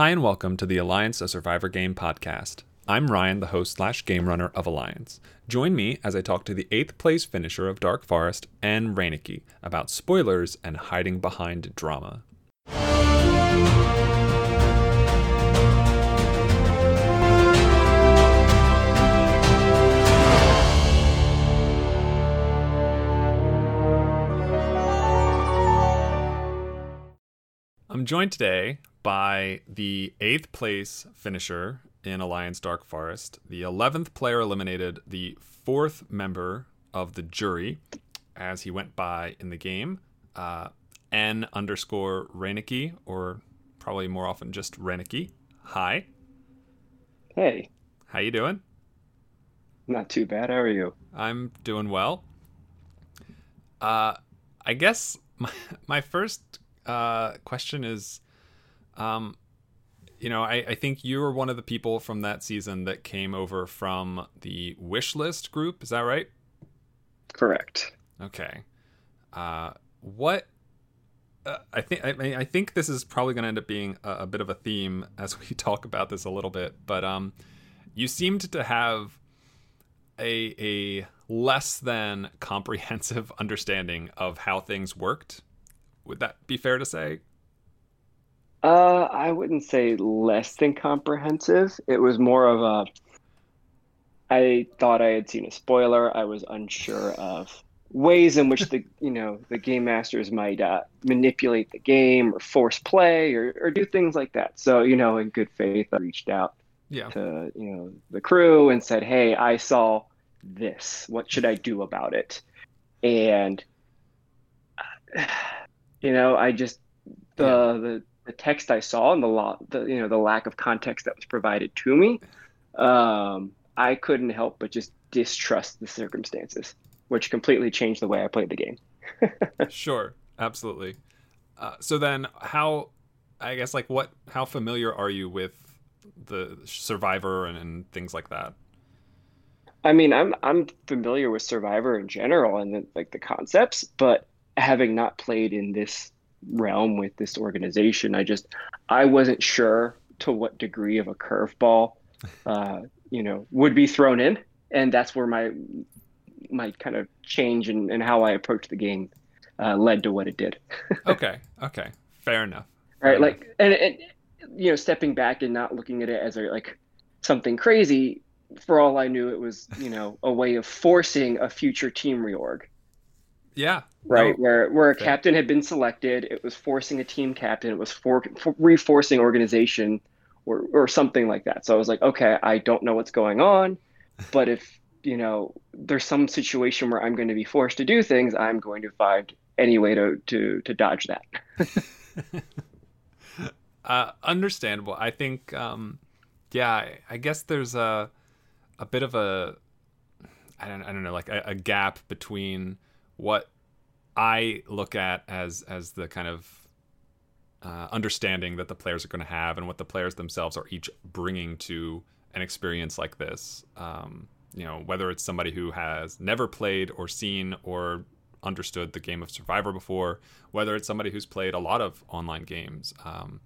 Hi, and welcome to the Alliance a Survivor Game podcast. I'm Ryan, the host slash game runner of Alliance. Join me as I talk to the eighth place finisher of Dark Forest, Anne Reinecke, about spoilers and hiding behind drama. I'm joined today by the eighth place finisher in Alliance Dark Forest, the 11th player eliminated, the fourth member of the jury, as he went by in the game, uh, N underscore Reinecke, or probably more often just Reinecke. Hi. Hey. How you doing? Not too bad. How are you? I'm doing well. Uh, I guess my, my first uh, question is, um, you know, I, I think you were one of the people from that season that came over from the wish list group. Is that right? Correct. Okay. Uh, what? Uh, I think I, mean, I think this is probably going to end up being a, a, bit of a theme as we talk about this a little bit. But um, you seemed to have a a less than comprehensive understanding of how things worked would that be fair to say? Uh, I wouldn't say less than comprehensive. It was more of a. I thought I had seen a spoiler. I was unsure of ways in which the you know the game masters might uh, manipulate the game or force play or, or do things like that. So you know, in good faith, I reached out yeah. to you know the crew and said, "Hey, I saw this. What should I do about it?" And you know, I just the yeah. the, the text I saw and the lot the you know the lack of context that was provided to me, um, I couldn't help but just distrust the circumstances, which completely changed the way I played the game. sure, absolutely. Uh, so then, how? I guess like what? How familiar are you with the Survivor and, and things like that? I mean, I'm I'm familiar with Survivor in general and the, like the concepts, but having not played in this realm with this organization, I just I wasn't sure to what degree of a curveball, uh, you know, would be thrown in, and that's where my my kind of change in, in how I approached the game uh, led to what it did. okay, okay, fair enough. Fair right, enough. like and, and you know, stepping back and not looking at it as a like something crazy. For all I knew, it was you know a way of forcing a future team reorg. Yeah. Right. No. Where where a okay. captain had been selected, it was forcing a team captain. It was for, for reforcing organization, or or something like that. So I was like, okay, I don't know what's going on, but if you know there's some situation where I'm going to be forced to do things, I'm going to find any way to to to dodge that. uh, understandable. I think, um, yeah, I, I guess there's a a bit of a I don't I don't know like a, a gap between what I look at as as the kind of uh, understanding that the players are going to have and what the players themselves are each bringing to an experience like this. Um, you know, whether it's somebody who has never played or seen or understood the game of Survivor before, whether it's somebody who's played a lot of online games, um,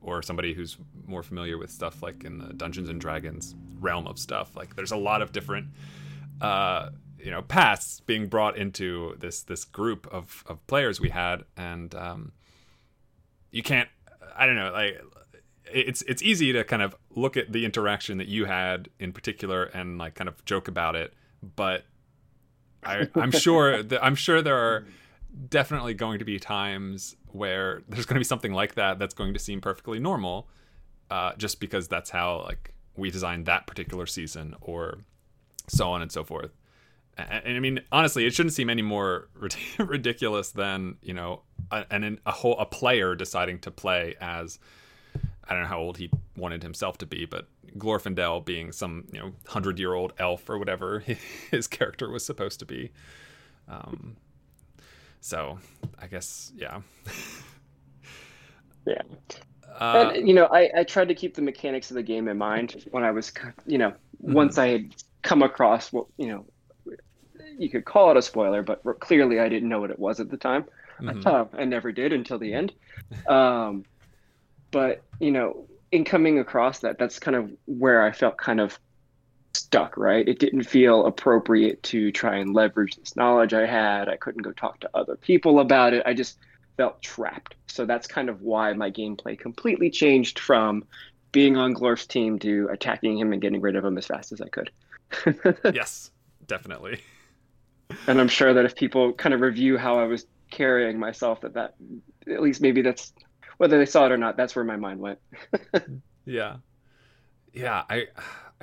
or somebody who's more familiar with stuff like in the Dungeons and Dragons realm of stuff. Like, there's a lot of different uh, you know pasts being brought into this this group of of players we had. And um you can't i don't know like it's it's easy to kind of look at the interaction that you had in particular and like kind of joke about it. But i i'm sure that i'm sure there are definitely going to be times where there's going to be something like that that's going to seem perfectly normal uh, just because that's how like we designed that particular season or so on and so forth I mean, honestly, it shouldn't seem any more ridiculous than you know, a, an a whole a player deciding to play as I don't know how old he wanted himself to be, but Glorfindel being some you know hundred year old elf or whatever his character was supposed to be. Um, so I guess yeah, yeah. Uh, and, you know, I, I tried to keep the mechanics of the game in mind when I was, you know, mm-hmm. once I had come across what you know you could call it a spoiler, but clearly I didn't know what it was at the time. Mm-hmm. I, I never did until the end. Um, but you know, in coming across that, that's kind of where I felt kind of stuck, right? It didn't feel appropriate to try and leverage this knowledge I had. I couldn't go talk to other people about it. I just felt trapped. So that's kind of why my gameplay completely changed from being on Glorf's team to attacking him and getting rid of him as fast as I could. yes, definitely. And I'm sure that if people kind of review how I was carrying myself, that that at least maybe that's whether they saw it or not, that's where my mind went. yeah, yeah. I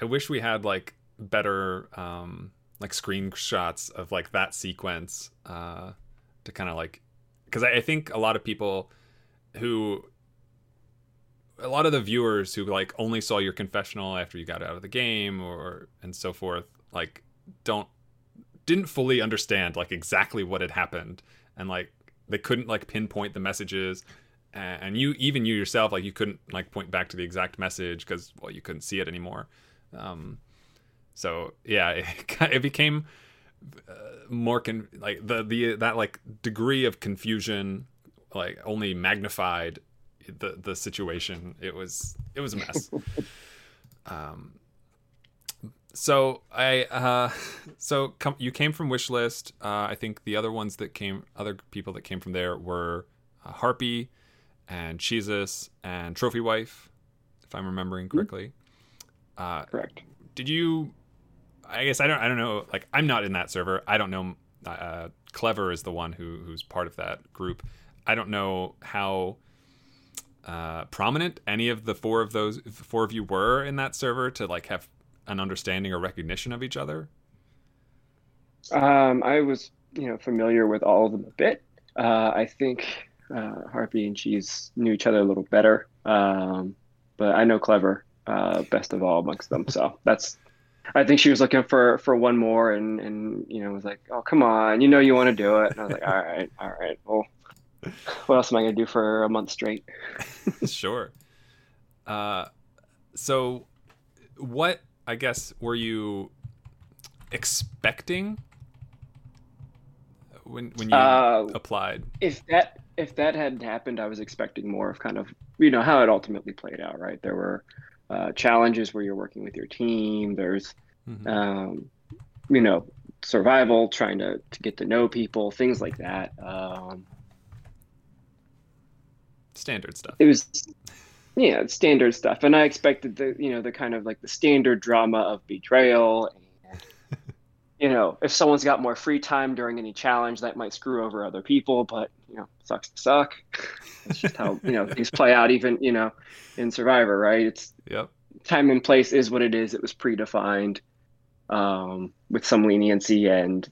I wish we had like better um like screenshots of like that sequence uh to kind of like because I, I think a lot of people who a lot of the viewers who like only saw your confessional after you got out of the game or and so forth like don't didn't fully understand like exactly what had happened. And like they couldn't like pinpoint the messages. And you even you yourself like you couldn't like point back to the exact message because well you couldn't see it anymore. Um so yeah it, it became uh, more con- like the the that like degree of confusion like only magnified the the situation. It was it was a mess. Um so I uh, so com- you came from Wishlist. Uh, I think the other ones that came, other people that came from there were uh, Harpy and Jesus and Trophy Wife, if I'm remembering Mm-hmm. correctly. Uh, Correct. did you? I guess I don't. I don't know. Like I'm not in that server. I don't know. Uh, Clever is the one who who's part of that group. I don't know how uh, prominent any of the four of those four of you were in that server to like have an understanding or recognition of each other. Um, I was, you know, familiar with all of them a bit. Uh, I think uh, Harpy and Cheese knew each other a little better, um, but I know Clever uh, best of all amongst them. So that's, I think she was looking for for one more, and and you know was like, oh come on, you know you want to do it, and I was like, all right, all right, well, what else am I gonna do for a month straight? sure. Uh, so, what I guess were you expecting when when you Uh, applied? if that if that hadn't happened, I was expecting more of kind of you know how it ultimately played out. Right, there were uh, challenges where you're working with your team. There's Mhm. um, you know survival, trying to to get to know people, things like that. Um, Standard stuff. it was yeah it's standard stuff, and I expected the you know the kind of like the standard drama of betrayal. And, you know, if someone's got more free time during any challenge, that might screw over other people. But you know, sucks to suck. It's just how you know things play out, even you know, in Survivor, right? It's Yep. time and place is what it is. It was predefined um, with some leniency, and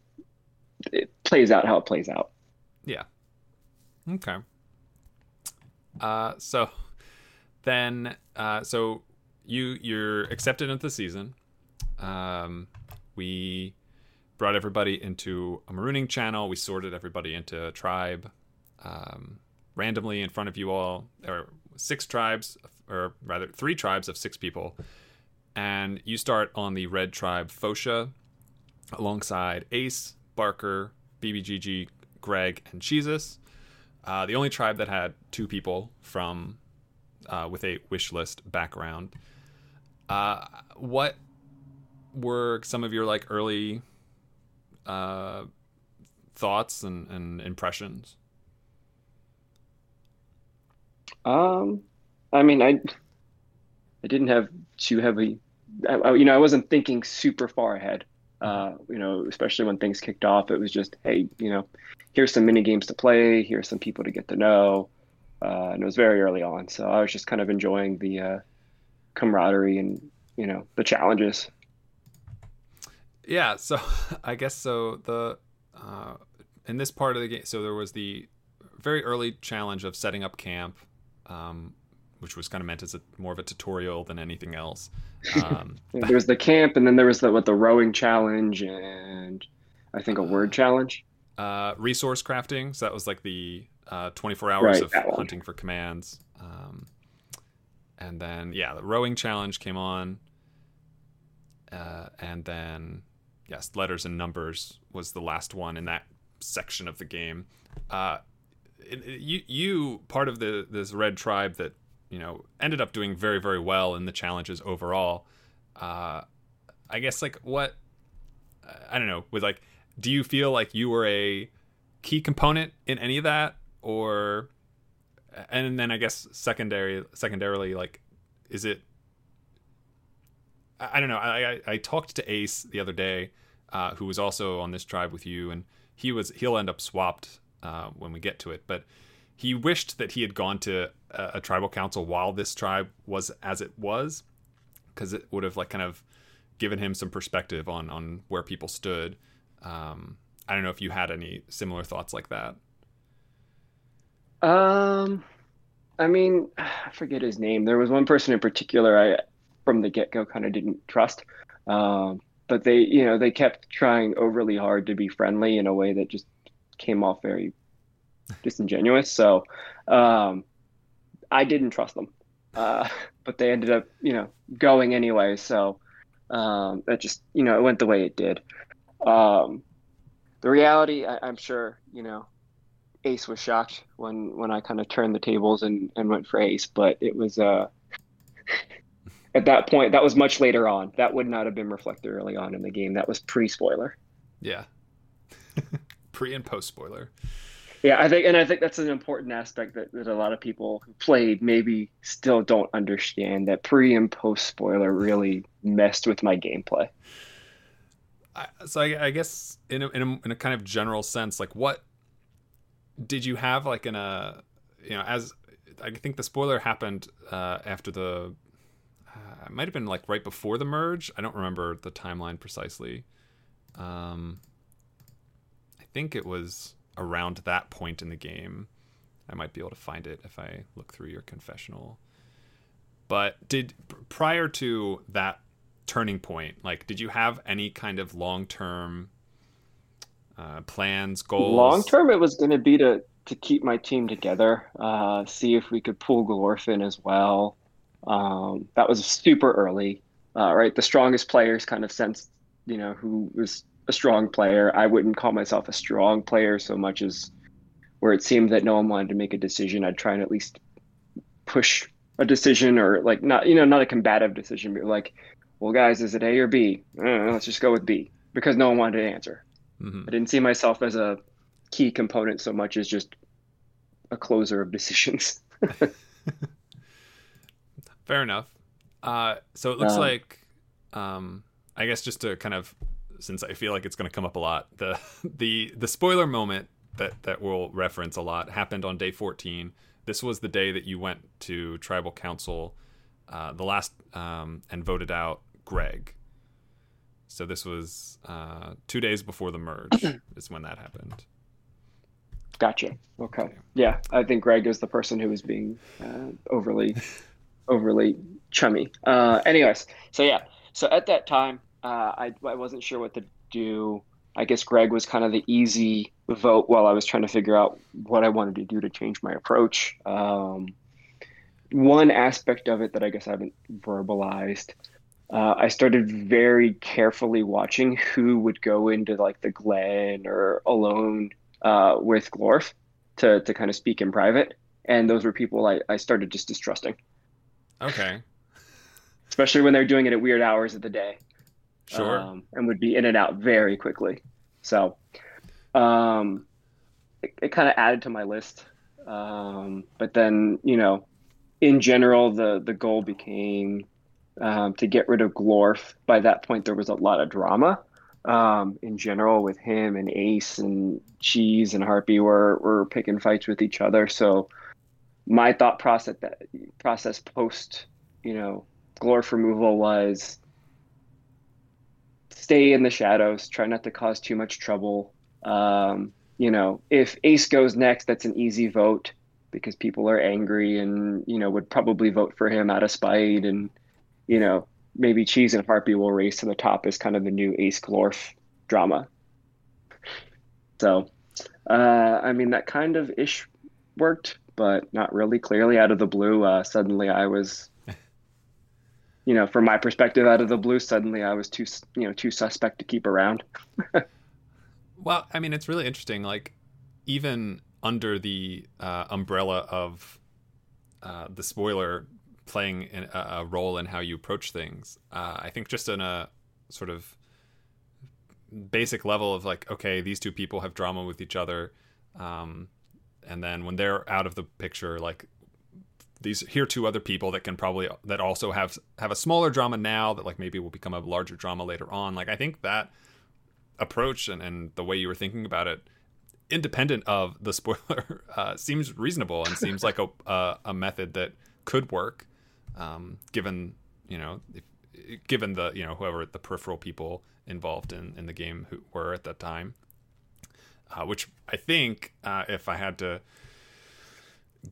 it plays out how it plays out. Yeah. Okay. Uh, so then, uh, so you you're accepted into the season. Um, we brought everybody into a marooning channel. We sorted everybody into a tribe um, randomly in front of you all. There are six tribes, or rather three tribes of six people, and you start on the red tribe Phosha alongside Ace, Barker, BBGG, Greg, and Jesus. Uh, the only tribe that had two people from uh, with a wish list background. Uh, what were some of your like early uh, thoughts and, and impressions? Um, I mean, I I didn't have too heavy, I, I- you know, I wasn't thinking super far ahead. Uh, you know, especially when things kicked off, it was just, hey, you know, here's some mini games to play, here's some people to get to know, uh, and it was very early on, so I was just kind of enjoying the uh, camaraderie and you know the challenges. Yeah, so I guess so. The uh, in this part of the game, so there was the very early challenge of setting up camp, um, which was kind of meant as a more of a tutorial than anything else. Um, There was the camp, and then there was the what the rowing challenge, and I think a word challenge. uh, resource crafting, so that was like the uh, 24 hours Right, of hunting for commands. Um, and then yeah, the rowing challenge came on, uh, and then yes, letters and numbers was the last one in that section of the game. Uh, it- it- you you part of the this red tribe that you know ended up doing very very well in the challenges overall. Uh, I guess like what I don't know with like, do you feel like you were a key component in any of that, or and then I guess secondary secondarily like, is it? I, I don't know. I, I I talked to Ace the other day, uh, who was also on this tribe with you, and he was he'll end up swapped uh, when we get to it, but he wished that he had gone to a, a tribal council while this tribe was as it was, because it would have like kind of given him some perspective on on where people stood. Um, I don't know if you had any similar thoughts like that. Um, I mean, I forget his name. There was one person in particular I, from the get go, kind of didn't trust. Um, but they, you know, they kept trying overly hard to be friendly in a way that just came off very disingenuous. So, um, I didn't trust them. Uh, but they ended up, you know, going anyway. So, um, that just, you know, it went the way it did. Um, the reality, I, I'm sure, you know, Ace was shocked when when I kind of turned the tables and, and went for Ace, but it was uh at that point that was much later on. That would not have been reflected early on in the game. That was pre spoiler. Yeah. pre and post spoiler. Yeah, I think and I think that's an important aspect that, that a lot of people who played maybe still don't understand that pre and post spoiler really messed with my gameplay. I, so I, I guess in a, in a, in a kind of general sense, like what did you have like in a you know as I think the spoiler happened uh, after the uh, it might have been like right before the merge. I don't remember the timeline precisely. Um, I think it was around that point in the game. I might be able to find it if I look through your confessional. But did prior to that turning point, like did you have any kind of long term uh, plans, goals? Long term, it was going to be to to keep my team together, uh, see if we could pull Glorf in as well. Um, that was super early, uh, right? The strongest players kind of sensed, you know, who was a strong player. I wouldn't call myself a strong player so much as where it seemed that no one wanted to make a decision. I'd try and at least push a decision or like not, you know, not a combative decision, but like, well, guys, is it A or B? Know, let's just go with B because no one wanted to answer. Mm-hmm. I didn't see myself as a key component so much as just a closer of decisions. Fair enough. Uh, so it looks um, like, um, I guess just to kind of, since I feel like it's going to come up a lot, the the the spoiler moment that that we'll reference a lot happened on day 14. This was the day that you went to tribal council, uh, the last um, and voted out Greg. So this was uh, two days before the merge is when that happened. Gotcha. Okay. Yeah, I think Greg is the person who was being uh, overly, overly chummy. Uh, anyways, so yeah, so at that time, uh, I I wasn't sure what to do. I guess Greg was kind of the easy vote while I was trying to figure out what I wanted to do to change my approach. Um, one aspect of it that I guess I haven't verbalized uh, I started very carefully watching who would go into like the Glen or alone uh, with Glorf to to kind of speak in private, and those were people I, I started just distrusting. Okay. Especially when they're doing it at weird hours of the day. Sure. Um, and would be in and out very quickly. So, um, it, it kind of added to my list. Um, but then, you know, in general, the the goal became um, to get rid of Glorf. By that point, there was a lot of drama um, in general with him and Ace and Cheese and Harpy were were picking fights with each other. So my thought process that process post you know Glorf removal was stay in the shadows, try not to cause too much trouble. Um, you know, if Ace goes next, that's an easy vote because people are angry and you know would probably vote for him out of spite and you know, maybe Cheese and Harpy will race to the top as kind of the new Ace Glorf drama. So, uh, I mean, that kind of ish worked, but not really. Clearly, out of the blue, uh, suddenly I was, you know, from my perspective, out of the blue, suddenly I was too, you know, too suspect to keep around. well, I mean, it's really interesting. Like, even under the uh, umbrella of uh, the spoiler playing in, a, a, role in how you approach things. Uh, I think just in a sort of basic level of like, okay, these two people have drama with each other, um, and then when they're out of the picture, like these here are two other people that can probably that also have have a smaller drama now that like maybe will become a larger drama later on. Like I think that approach and, and the way you were thinking about it independent of the spoiler uh, seems reasonable and seems like a, a, a method that could work um, given you know if, given the you know whoever the peripheral people involved in, in the game who were at that time uh, which I think uh, if I had to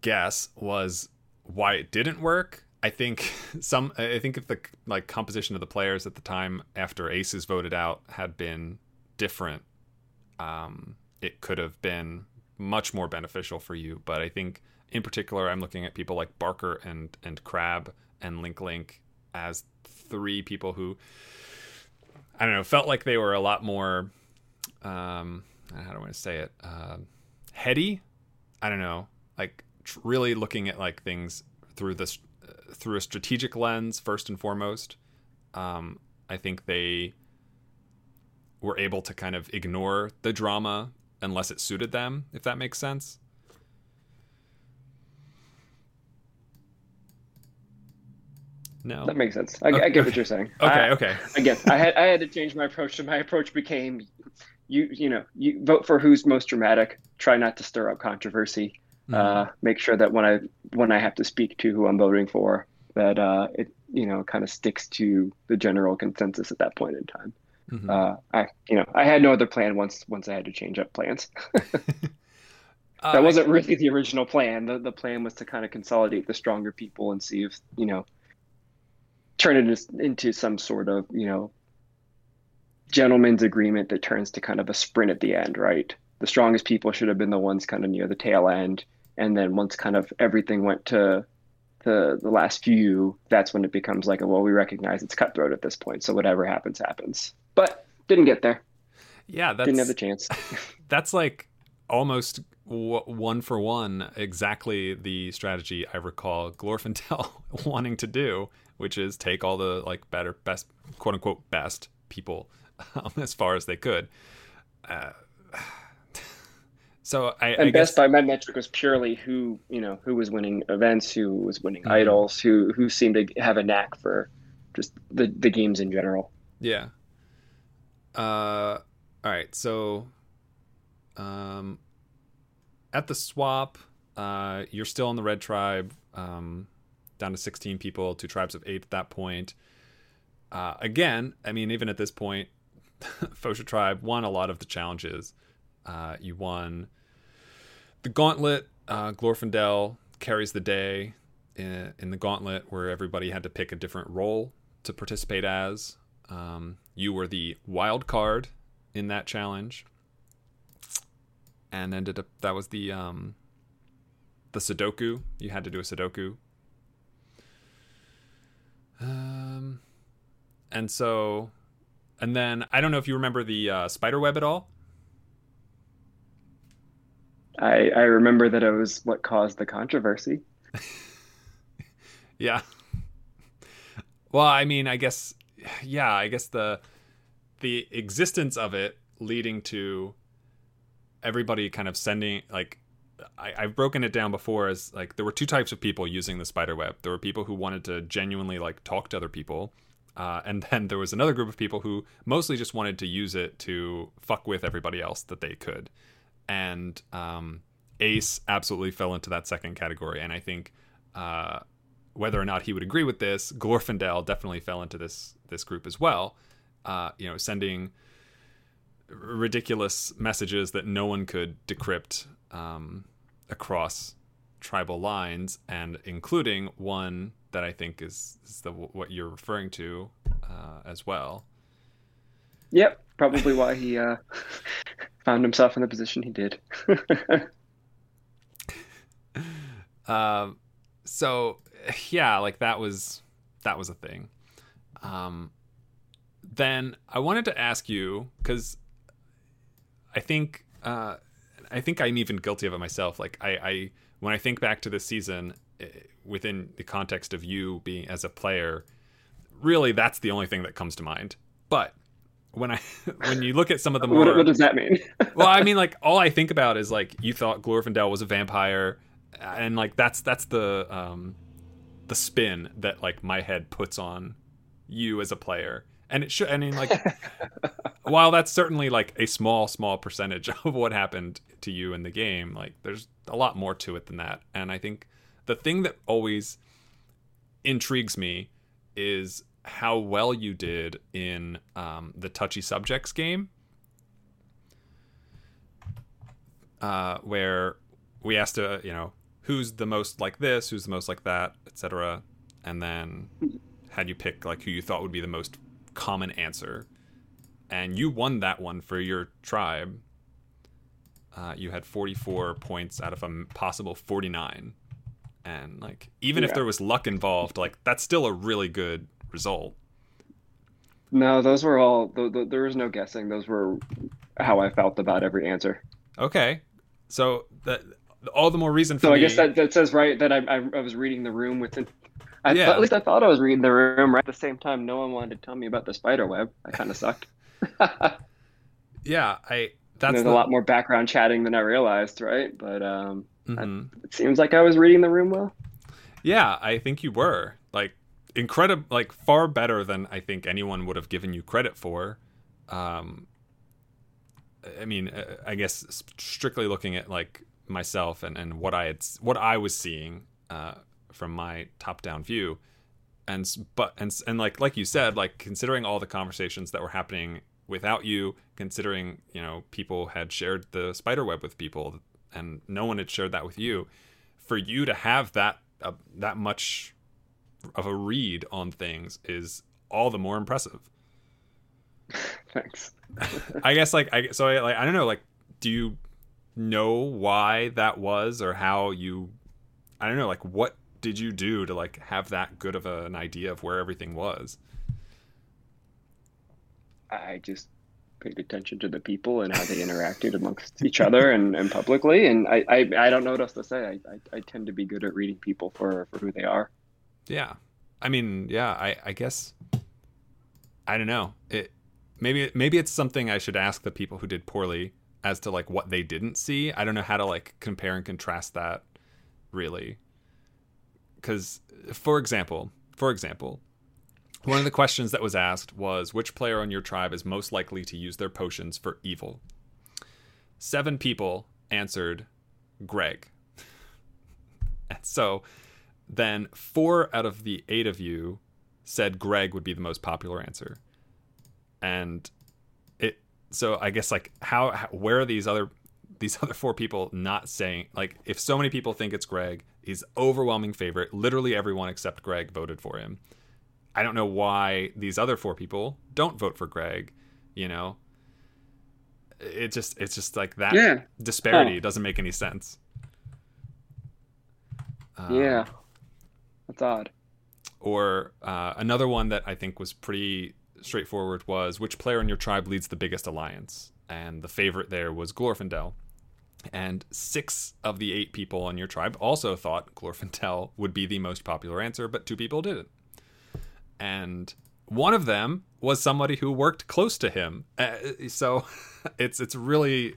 guess was why it didn't work I think some I think if the like composition of the players at the time after Aces voted out had been different um, it could have been much more beneficial for you. But I think in particular, I'm looking at people like Barker and and Crab and Link Link as three people who I don't know felt like they were a lot more um, how do I want to say it uh, heady. I don't know, like tr- really looking at like things through this uh, through a strategic lens first and foremost. Um, I think they were able to kind of ignore the drama unless it suited them, if that makes sense. No, that makes sense. I, okay. I get what you're saying. Okay, I, okay. Again, I had I had to change my approach. So my approach became, you you know, you vote for who's most dramatic. Try not to stir up controversy. Mm-hmm. Uh, make sure that when I when I have to speak to who I'm voting for, that uh, it you know kind of sticks to the general consensus at that point in time. Mm-hmm. Uh, I you know I had no other plan once once I had to change up plans. Uh, that wasn't really the original plan. The the plan was to kind of consolidate the stronger people and see if you know turn it into some sort of you know gentleman's agreement that turns to kind of a sprint at the end, right? The strongest people should have been the ones kind of near the tail end, and then once kind of everything went to the the last few, that's when it becomes like, well, we recognize it's cutthroat at this point, so whatever happens, happens but didn't get there. Yeah, that's, didn't have the chance. that's like almost w- one for one exactly the strategy I recall Glorfindel wanting to do, which is take all the like better, best, quote unquote, best people um, as far as they could. Uh, so I and I best guess... by my metric was purely who you know who was winning events, who was winning mm-hmm. idols, who who seemed to have a knack for just the the games in general. Yeah, uh, all right. So, um, at the swap, uh, you're still in the red tribe, um, down to 16 people, two tribes of eight at that point. Uh, again, I mean, even at this point, Fosha tribe won a lot of the challenges. Uh, you won the gauntlet. Uh, Glorfindel carries the day in, in the gauntlet, where everybody had to pick a different role to participate as. Um, you were the wild card in that challenge, and ended up that was the um, the Sudoku. You had to do a Sudoku. Um, and so, and then I don't know if you remember the uh, spider web at all. I I remember that it was what caused the controversy. yeah. Well, I mean, I guess yeah, I guess the the existence of it leading to everybody kind of sending like I, have broken it down before as like there were two types of people using the spider web. There were people who wanted to genuinely like talk to other people, uh, and then there was another group of people who mostly just wanted to use it to fuck with everybody else that they could. And um, Ace absolutely fell into that second category, and I think uh, whether or not he would agree with this, Glorfindel definitely fell into this this group as well. Uh, you know, sending ridiculous messages that no one could decrypt um, across tribal lines, and including one that I think is, is the what you're referring to uh, as well. Yep, probably why he uh, found himself in the position he did. um, so yeah, like that was that was a thing. Um, then I wanted to ask you because I think uh, I think I'm even guilty of it myself. Like I, I when I think back to this season, eh, within the context of you being as a player, really that's the only thing that comes to mind. But when I when you look at some of the more what, what does that mean? well, I mean, like all I think about is like you thought Glorfindel was a vampire, and like that's that's the um the spin that like my head puts on you as a player, and it should. I mean, like while that's certainly like a small small percentage of what happened to you in the game, like there's a lot more to it than that, and I think the thing that always intrigues me is how well you did in um, the touchy subjects game, uh, where we asked to, you know, who's the most like this, who's the most like that, etc. And then had you pick like who you thought would be the most common answer, and you won that one for your tribe. Uh, you had 44 points out of a possible 49 and like even yeah. if there was luck involved like that's still a really good result. No, those were all. Th- th- there was no guessing. Those were how I felt about every answer. Okay, so that all the more reason for. So me... I guess that, that says right that I, I, I was reading the room within. I yeah. Th- at least I thought I was reading the room. Right at the same time, no one wanted to tell me about the spider web. I kind of sucked. yeah, I. That's there's the... a lot more background chatting than I realized, right? But um, mm-hmm. I, it seems like I was reading the room well. Yeah, I think you were. Like incredible, like far better than I think anyone would have given you credit for. Um, I mean, uh, I guess strictly looking at like myself and, and what I had, what I was seeing uh, from my top down view, and but and and like like you said, like considering all the conversations that were happening without you, considering you know people had shared the spider web with people and no one had shared that with you, for you to have that uh, that much of a read on things is all the more impressive. Thanks. I guess like I so I like I don't know like do you know why that was or how you I don't know like what did you do to like have that good of a, an idea of where everything was? I just paid attention to the people and how they interacted amongst each other and, and publicly. And I, I, I don't know what else to say. I, I, I, tend to be good at reading people for, for who they are. Yeah. I mean, yeah, I, I guess I don't know. It maybe maybe it's something I should ask the people who did poorly as to like what they didn't see. I don't know how to like compare and contrast that really. Cuz for example, for example, one of the questions that was asked was which player on your tribe is most likely to use their potions for evil? 7 people answered Greg. and so then four out of the eight of you said Greg would be the most popular answer. And it so I guess like how, how where are these other these other four people not saying like if so many people think it's Greg, he's overwhelming favorite. Literally everyone except Greg voted for him. I don't know why these other four people don't vote for Greg, you know. It just it's just like that yeah. disparity huh. doesn't make any sense. Um, yeah. That's odd. Or uh, another one that I think was pretty straightforward was which player in your tribe leads the biggest alliance? And the favorite there was Glorfindel. And six of the eight people on your tribe also thought Glorfindel would be the most popular answer, but two people didn't. And one of them was somebody who worked close to him. Uh, so it's it's really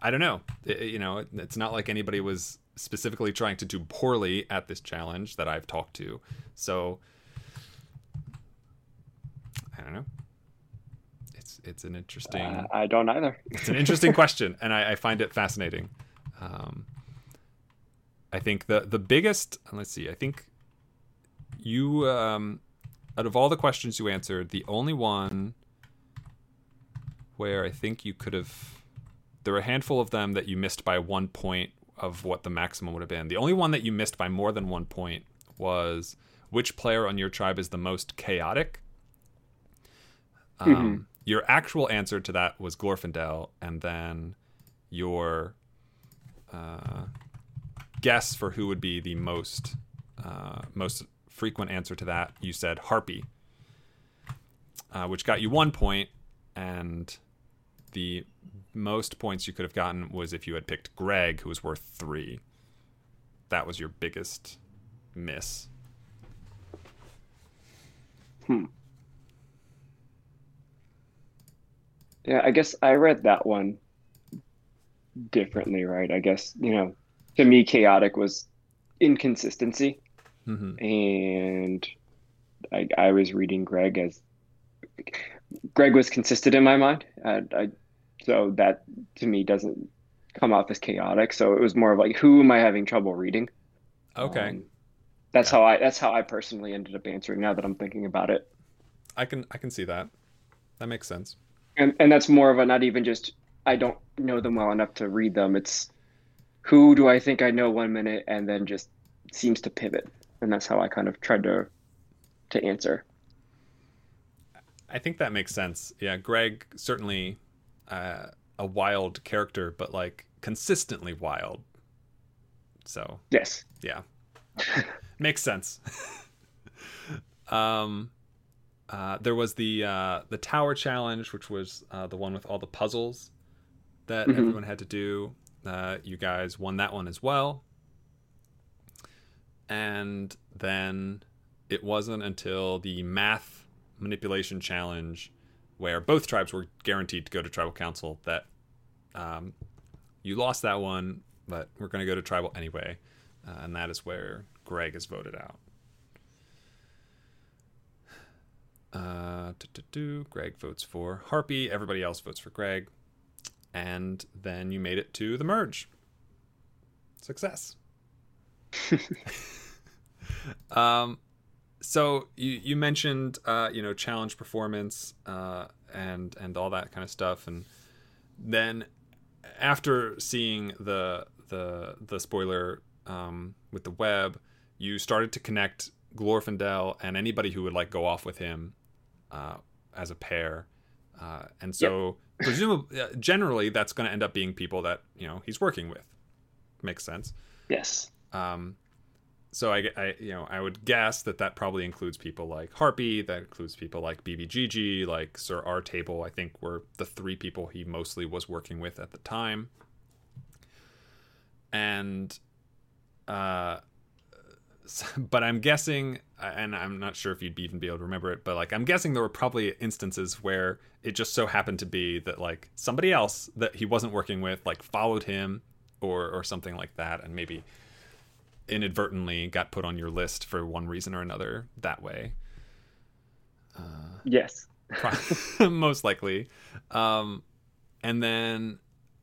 I don't know. It, you know, it's not like anybody was specifically trying to do poorly at this challenge that I've talked to. So I don't know. It's it's an interesting. Uh, I don't either. it's an interesting question, and I, I find it fascinating. Um, I think the the biggest. Let's see. I think you um, out of all the questions you answered, the only one where I think you could have. There were a handful of them that you missed by one point of what the maximum would have been. The only one that you missed by more than one point was which player on your tribe is the most chaotic. Um, mm-hmm. Your actual answer to that was Glorfindel, and then your uh, guess for who would be the most uh, most frequent answer to that, you said Harpy, uh, which got you one point, and the most points you could have gotten was if you had picked Greg, who was worth three. that was your biggest miss. Hmm. Yeah, I guess I read that one differently, right? I guess, you know, to me, chaotic was inconsistency. Mm-hmm. And I, I was reading Greg as Greg was consistent in my mind. I, I, so that to me doesn't come off as chaotic. So it was more of like, who am I having trouble reading? Okay. Um, that's Yeah. how I that's how I personally ended up answering now that I'm thinking about it. I can I can see that. That makes sense. And and that's more of a not even just I don't know them well enough to read them. It's who do I think I know one minute and then just seems to pivot. And that's how I kind of tried to to answer. I think that makes sense. Yeah, Greg certainly uh, a wild character, but like consistently wild. So Yes. yeah, makes sense. um, uh, there was the uh, the tower challenge, which was uh, the one with all the puzzles that Mhm. everyone had to do. Uh, you guys won that one as well. And then it wasn't until the math manipulation challenge, where both tribes were guaranteed to go to tribal council, that um, you lost that one, but we're going to go to tribal anyway. Uh, and that is where Greg is voted out. Uh. Greg votes for Harpy. Everybody else votes for Greg. And then you made it to the merge. Success. um, so you you mentioned uh, you know challenge performance uh, and and all that kind of stuff, and then after seeing the the the spoiler um, with the web, you started to connect Glorfindel and anybody who would like go off with him uh, as a pair, uh, and so presumably uh, generally that's going to end up being people that you know he's working with. Makes sense. Yes. Um, so I, I, you know, I would guess that that probably includes people like Harpy, that includes people like BBGG, like Sir R Table. I think were the three people he mostly was working with at the time. And, uh, but I'm guessing, and I'm not sure if you'd even be able to remember it, but like I'm guessing there were probably instances where it just so happened to be that like somebody else that he wasn't working with like followed him or or something like that, and maybe inadvertently got put on your list for one reason or another that way. Yes. Most likely. Um, and then,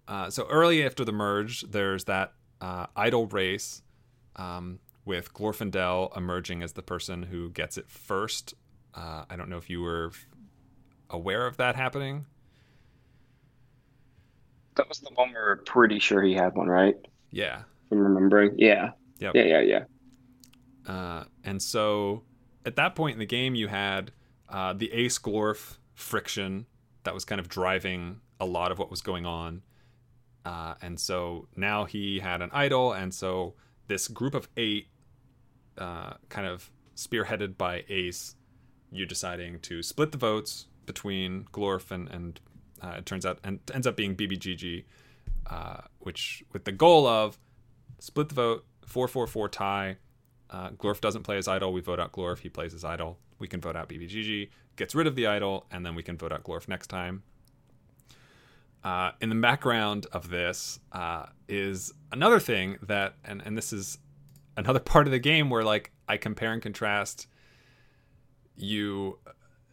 uh, so early after the merge, there's that uh, idol race um, with Glorfindel emerging as the person who gets it first. Uh, I don't know if you were aware of that happening. That was the one we were pretty sure he had one, right? Yeah. I'm remembering. Yeah. Yep. Yeah, yeah, yeah. Uh, and so at that point in the game, you had uh, the Ace Glorf friction that was kind of driving a lot of what was going on. Uh, and so now he had an idol, and so this group of eight, uh, kind of spearheaded by Ace, you deciding to split the votes between Glorf and, and uh, it turns out and ends up being BBGG, uh, which with the goal of split the vote, four four four tie. Uh, Glorf doesn't play his idol. We vote out Glorf. He plays his idol. We can vote out BBGG. Gets rid of the idol, and then we can vote out Glorf next time. Uh, in the background of this uh, is another thing that, and, and this is another part of the game where like I compare and contrast you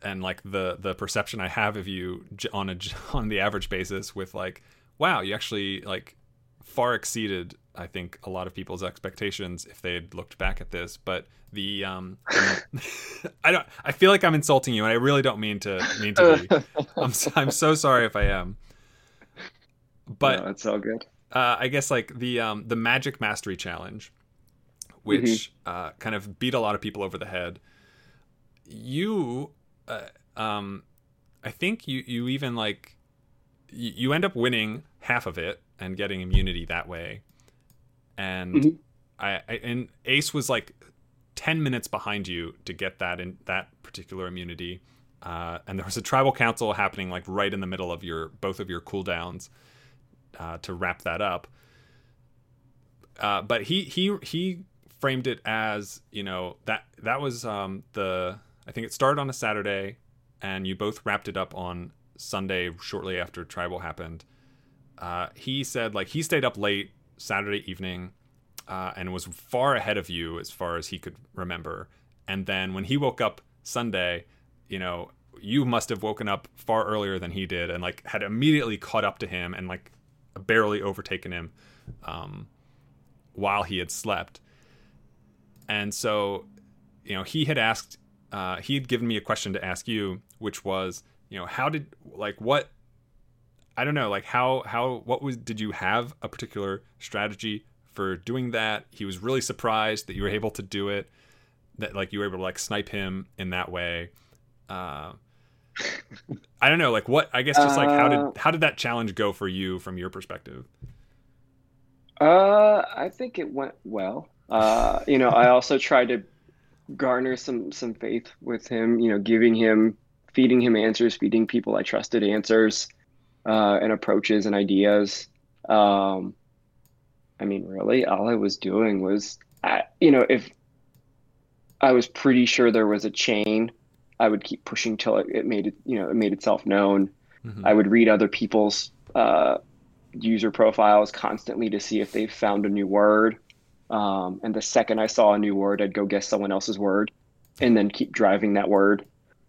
and like the the perception I have of you on a on the average basis with like wow you actually like far exceeded I think a lot of people's expectations if they had looked back at this but the um I don't I feel like I'm insulting you and I really don't mean to mean to be I'm so, I'm so sorry if I am but no, it's all good. uh, I guess like the um, the Magic Mastery Challenge, which uh, kind of beat a lot of people over the head. You, uh, um, I think you you even like you, you end up winning half of it and getting immunity that way, and Mhm. I, I and Ace was like ten minutes behind you to get that in that particular immunity. Uh, and there was a tribal council happening like right in the middle of your both of your cooldowns uh, to wrap that up. uh, but he he he framed it as you know that that was um, the I think it started on a Saturday, and you both wrapped it up on Sunday shortly after Tribal happened. Uh, he said like he stayed up late Saturday evening, uh, and was far ahead of you as far as he could remember. And then when he woke up Sunday, you know, you must have woken up far earlier than he did, and like had immediately caught up to him and like barely overtaken him um, while he had slept. And so, you know, he had asked, uh, he had given me a question to ask you, which was, you know, how did like what I don't know, like how how what was did you have a particular strategy for doing that? He was really surprised that you were able to do it, that like you were able to like snipe him in that way. Uh, I don't know, like what I guess just like how did uh, how did that challenge go for you from your perspective? Uh, I think it went well. Uh, you know, I also tried to garner some some faith with him. You know, giving him, feeding him answers, feeding people I trusted answers, uh, and approaches and ideas. Um, I mean, really, all I was doing was, I, you know, if I was pretty sure there was a chain I would keep pushing till it, it made it, you know, it made itself known. Mm-hmm. I would read other people's uh, user profiles constantly to see if they found a new word. Um, and the second I saw a new word, I'd go guess someone else's word, and then keep driving that word.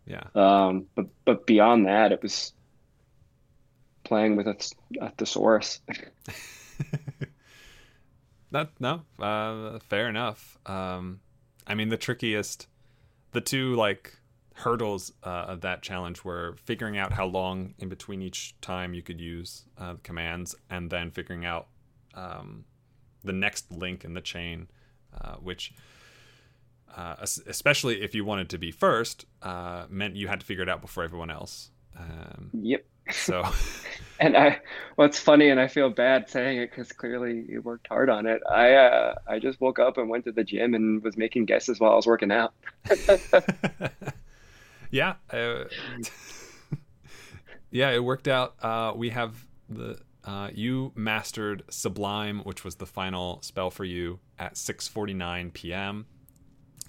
Yeah. Um, but but beyond that, it was playing with a, a thesaurus. that no, uh, fair enough. Um, I mean, the trickiest, the two like hurdles uh, of that challenge were figuring out how long in between each time you could use uh, commands, and then figuring out um, the next link in the chain, uh, which. Uh, especially if you wanted to be first, uh, meant you had to figure it out before everyone else. Um, yep. So, and I, what's funny, and I feel bad saying it because clearly you worked hard on it. I, uh, I just woke up and went to the gym and was making guesses while I was working out. yeah, uh, yeah, it worked out. Uh, we have the uh, you mastered Sublime, which was the final spell for you at 6:49 p.m.,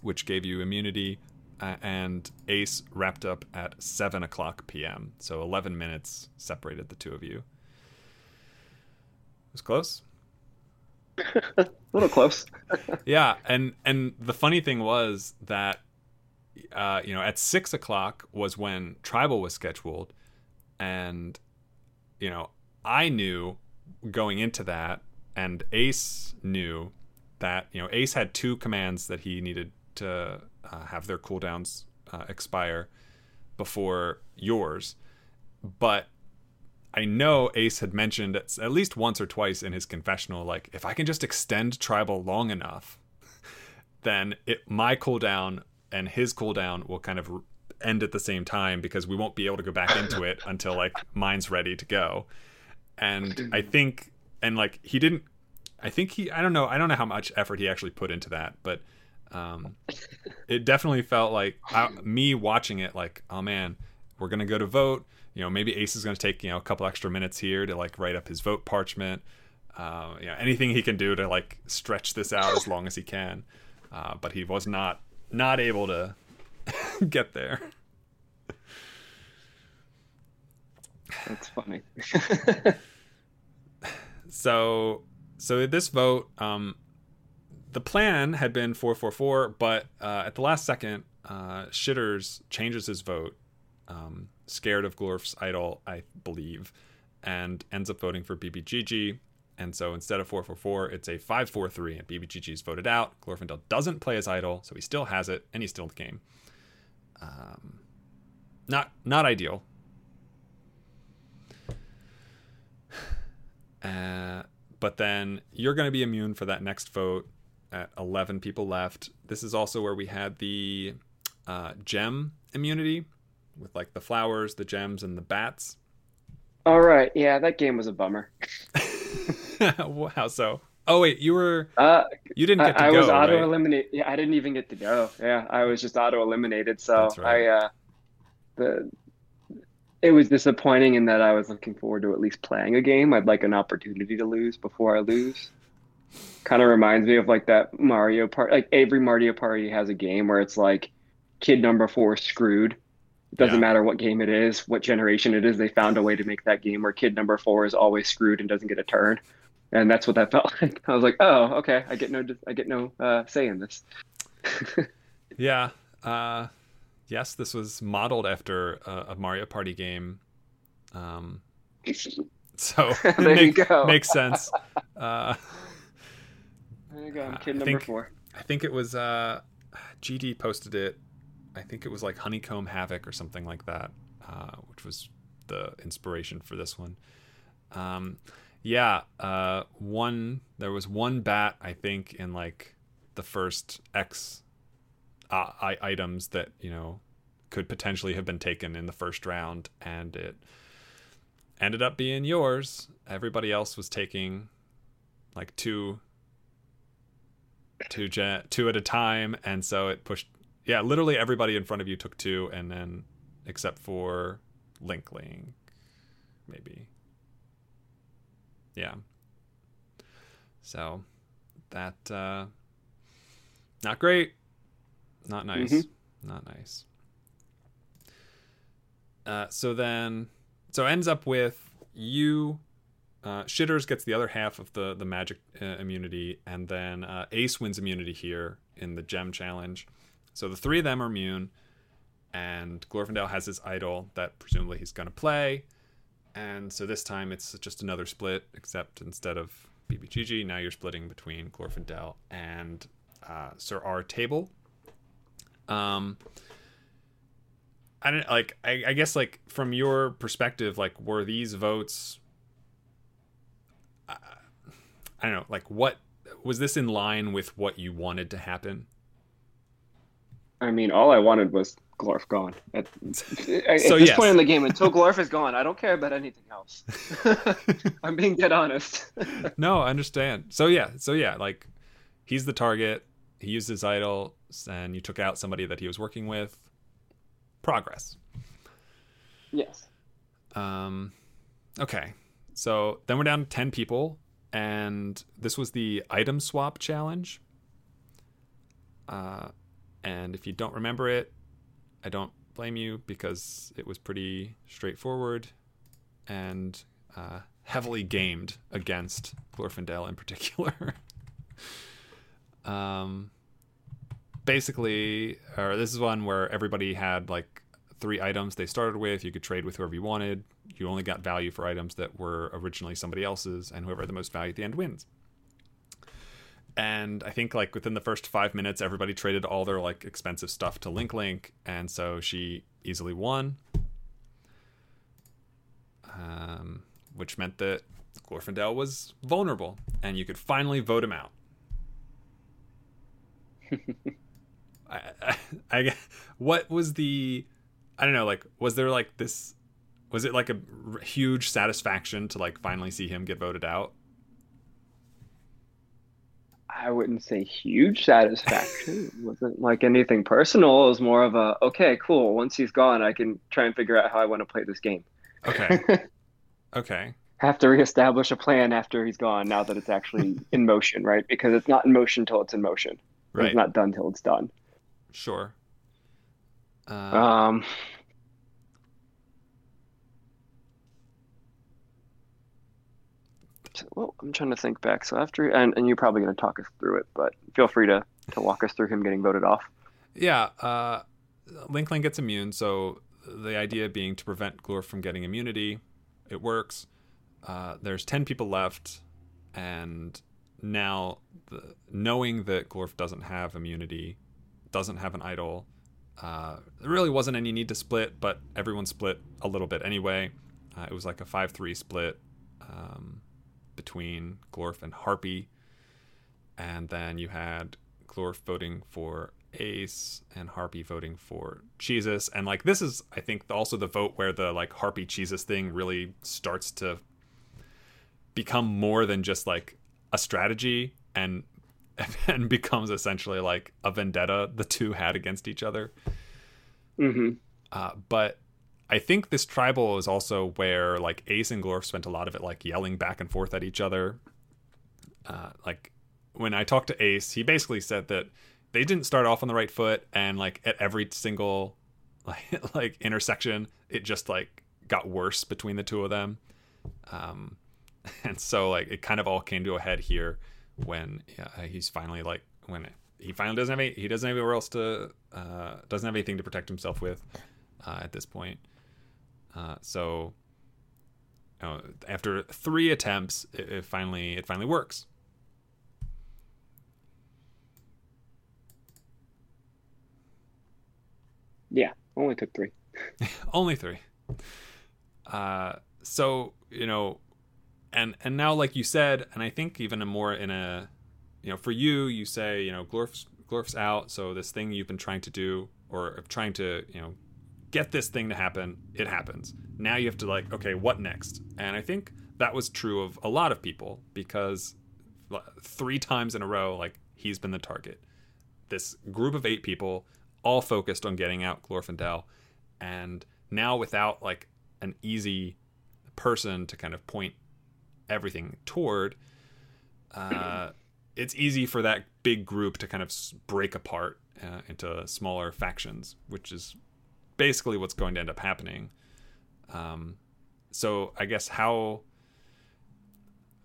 which gave you immunity, uh, and Ace wrapped up at 7 o'clock p.m. So 11 minutes separated the two of you. It was close. a little close. yeah, and and the funny thing was that uh, you know, at six o'clock was when tribal was scheduled, and you know, I knew going into that, and Ace knew that you know Ace had two commands that he needed to uh, have their cooldowns uh, expire before yours, but I know Ace had mentioned at least once or twice in his confessional, like if I can just extend tribal long enough, then it my cooldown and his cooldown will kind of end at the same time because we won't be able to go back into it until like mine's ready to go. And I think and like he didn't I think he I don't know I don't know how much effort he actually put into that, but um it definitely felt like I, me watching it like oh man, we're to go to vote, you know, maybe Ace is to take, you know, a couple extra minutes here to like write up his vote parchment. Uh, know, anything he can do to like stretch this out as long as he can. Uh, but he was not not able to get there. That's funny. so, so this vote, um, the plan had been four four four, but uh, at the last second, uh, Shitters changes his vote, um, scared of Glorf's idol, I believe, and ends up voting for BBGG. And so instead of 444, it's a 543, and BBGG is voted out. Glorfindel doesn't play his idol, so he still has it, and he's still in the game. Um, not not ideal. Uh, but then you're going to be immune for that next vote at 11 people left. This is also where we had the uh, gem immunity with like the flowers, the gems, and the bats. All right. Yeah, that game was a bummer. How so? Oh wait, you were uh, you didn't get to I, go. I was auto right? eliminated. Yeah, I didn't even get to go. Yeah, I was just auto eliminated. So right. I uh, the it was disappointing in that I was looking forward to at least playing a game. I'd like an opportunity to lose before I lose. Kind of reminds me of like that Mario part. Like every Mario Party has a game where it's like kid number four screwed. It doesn't Yeah. matter what game it is, what generation it is. They found a way to make that game where kid number four is always screwed and doesn't get a turn. And that's what that felt like. I was like, oh, okay, I get no, I get no uh, say in this. Yeah. Uh, yes, this was modeled after a, a Mario Party game. Um, so There you make- go. makes sense. Uh, There you go, I'm I kid number think- four. I think it was uh, GD posted it. I think it was like Honeycomb Havoc or something like that, uh, which was the inspiration for this one. Um, yeah, uh, one there was one bat I think in like the first X uh, I- items that you know could potentially have been taken in the first round, and it ended up being yours. Everybody else was taking like two two gen- two at a time, and so it pushed. Yeah, literally everybody in front of you took two, and then except for Link Link, maybe. Yeah. So that uh not great. Not nice. Mhm. Not nice. Uh so then so ends up with you uh, Shitters gets the other half of the the magic uh, immunity, and then uh, Ace wins immunity here in the gem challenge. So the three of them are immune, and Glorfindel has his idol that presumably he's going to play. And so this time it's just another split, except instead of BBGG, now you're splitting between Glorfindel and uh, Sir R. Table. Um, I don't like. I, I guess like from your perspective, like were these votes? I, I don't know. Like what was this in line with what you wanted to happen? I mean, all I wanted was Glorf gone. At, at So, this yes. point in the game, until Glorf is gone, I don't care about anything else. I'm being dead honest. no, I understand. So yeah, so yeah, like he's the target. He used his idol, and you took out somebody that he was working with. Progress. yes. Um, okay, so then we're down to ten people, and this was the item swap challenge. Uh, and if you don't remember it, I don't blame you because it was pretty straightforward and uh, heavily gamed against Glorfindel in particular. um, basically, or this is one where everybody had like three items they started with. You could trade with whoever you wanted. You only got value for items that were originally somebody else's, and whoever had the most value at the end wins. And I think like within the first five minutes, everybody traded all their like expensive stuff to Link Link, and so she easily won. Um, which meant that Glorfindel was vulnerable, and you could finally vote him out. I, I, I, what was the, I don't know, like, was there like this, was it like a r- huge satisfaction to like finally see him get voted out? I wouldn't say huge satisfaction. It wasn't like anything personal. It was more of a, okay, cool. Once he's gone, I can try and figure out how I want to play this game. Okay. okay. Have to reestablish a plan after he's gone now that it's actually in motion, right? Because it's not in motion till it's in motion. Right. It's not done till it's done. Sure. Uh, Um, well, I'm trying to think back. So after, and, and you're probably going to talk us through it, but feel free to, to walk us through him getting voted off. yeah. Uh, Link Link gets immune, so the idea being to prevent Glorf from getting immunity. It works. Uh, there's 10 people left, and now the, knowing that Glorf doesn't have immunity, doesn't have an idol, uh, there really wasn't any need to split, but everyone split a little bit anyway. Uh, it was like a 5 3 split um, between Glorf and Harpy. And then you had Glorf voting for Ace and Harpy voting for Jesus. And like this is I think also the vote where the like Harpy Jesus thing really starts to become more than just like a strategy and and becomes essentially like a vendetta the two had against each other. hmm Uh, but I think this tribal is also where like Ace and Glorf spent a lot of it like yelling back and forth at each other. Uh, like when I talked to Ace, he basically said that they didn't start off on the right foot, and like at every single like like intersection, it just like got worse between the two of them. Um, and so like it kind of all came to a head here when uh, he's finally like when he finally doesn't have any, he doesn't have anywhere else to uh, doesn't have anything to protect himself with uh, at this point. Uh, so you know, after three attempts, it, it finally it finally works. Yeah, only took three. only three. Uh, so you know, and and now like you said, and I think even a more in a, you know, for you, you say you know Glorf's Glorf's out, so this thing you've been trying to do or trying to you know get this thing to happen, it happens. Now you have to like, okay, what next? And I think that was true of a lot of people because three times in a row, like he's been the target. This group of eight people all focused on getting out Glorfindel, and now without like an easy person to kind of point everything toward, uh, it's easy for that big group to kind of break apart uh, into smaller factions, which is basically what's going to end up happening. Um, so I guess how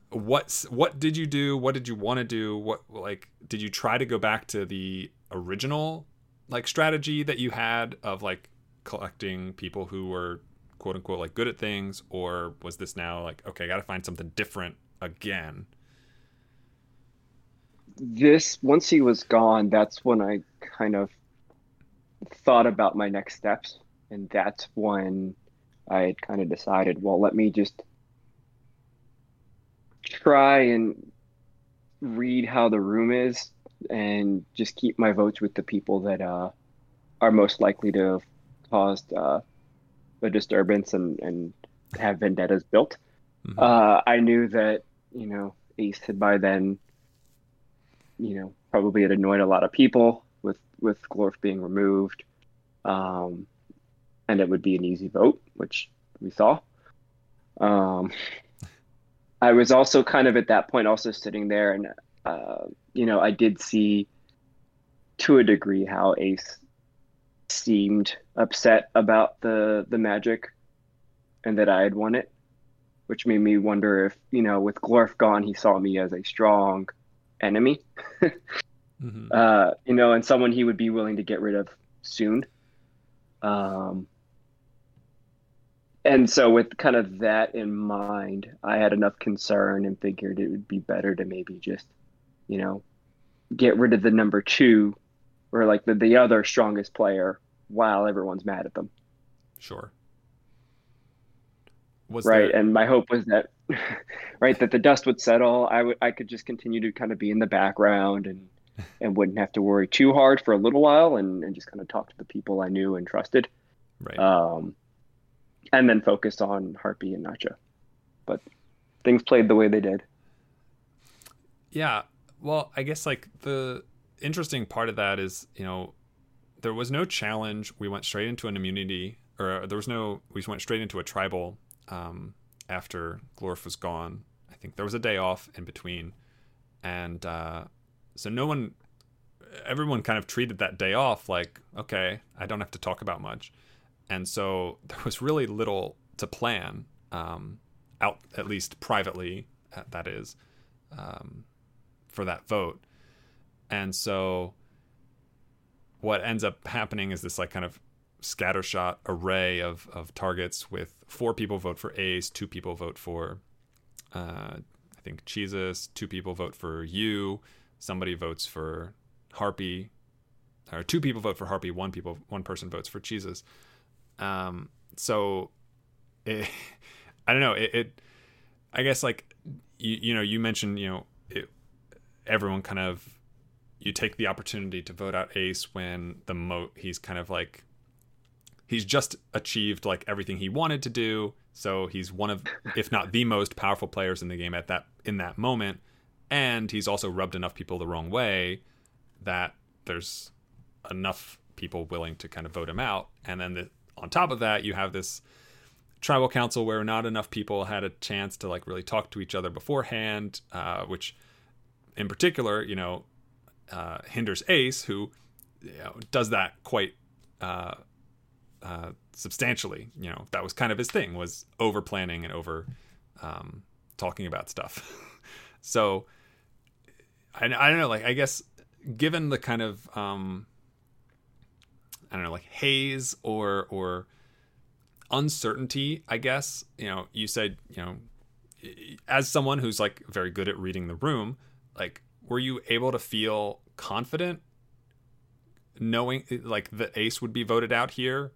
what what did you do? What did you want to do? What like did you try to go back to the original like strategy that you had of like collecting people who were quote unquote like good at things or was this now like okay, I got to find something different again? This once he was gone, that's when I kind of thought about my next steps and that's when I had kind of decided, well, let me just try and read how the room is and just keep my votes with the people that uh, are most likely to have caused uh, a disturbance and, and have vendettas built. Mm-hmm. Uh, I knew that, you know, Ace had by then, you know, probably had annoyed a lot of people with, with Glorf being removed. Um, and it would be an easy vote, which we saw. Um, I was also kind of at that point also sitting there, and uh, you know, I did see to a degree how Ace seemed upset about the the magic, and that I had won it, which made me wonder if you know, with Glorf gone, he saw me as a strong enemy, mm-hmm. uh, you know, and someone he would be willing to get rid of soon. Um, and so with kind of that in mind, I had enough concern and figured it would be better to maybe just, you know, get rid of the number two or like the, the other strongest player while everyone's mad at them. Sure. Was right. There... And my hope was that, right, that the dust would settle. I would, I could just continue to kind of be in the background and, and wouldn't have to worry too hard for a little while and, and just kind of talk to the people I knew and trusted. Right. Um, and then focus on Harpy and Nacha. But things played the way they did. Yeah. Well, I guess like the interesting part of that is, you know, there was no challenge. We went straight into an immunity, or there was no, we went straight into a tribal um, after Glorf was gone. I think there was a day off in between. And uh, so no one, everyone kind of treated that day off like, okay, I don't have to talk about much and so there was really little to plan um, out at least privately uh, that is um, for that vote and so what ends up happening is this like kind of scattershot array of, of targets with four people vote for Ace, two people vote for uh, I think Jesus, two people vote for you, somebody votes for Harpy, or two people vote for Harpy, one people one person votes for Jesus. Um, so it, I don't know. It, it, I guess like you, you know, you mentioned, you know, it, everyone kind of, you take the opportunity to vote out Ace when the mo he's kind of like, he's just achieved like everything he wanted to do. So he's one of, if not the most powerful players in the game at that, in that moment. And he's also rubbed enough people the wrong way that there's enough people willing to kind of vote him out. And then the, on top of that, you have this tribal council where not enough people had a chance to like really talk to each other beforehand, uh, which in particular, you know, uh, hinders Ace, who you know, does that quite uh, uh, substantially. You know, that was kind of his thing was over planning and over um, talking about stuff. so I, I don't know, like I guess given the kind of um, I don't know, like haze or or uncertainty, I guess. You know, you said, you know, as someone who's like very good at reading the room, like were you able to feel confident knowing like the ace would be voted out here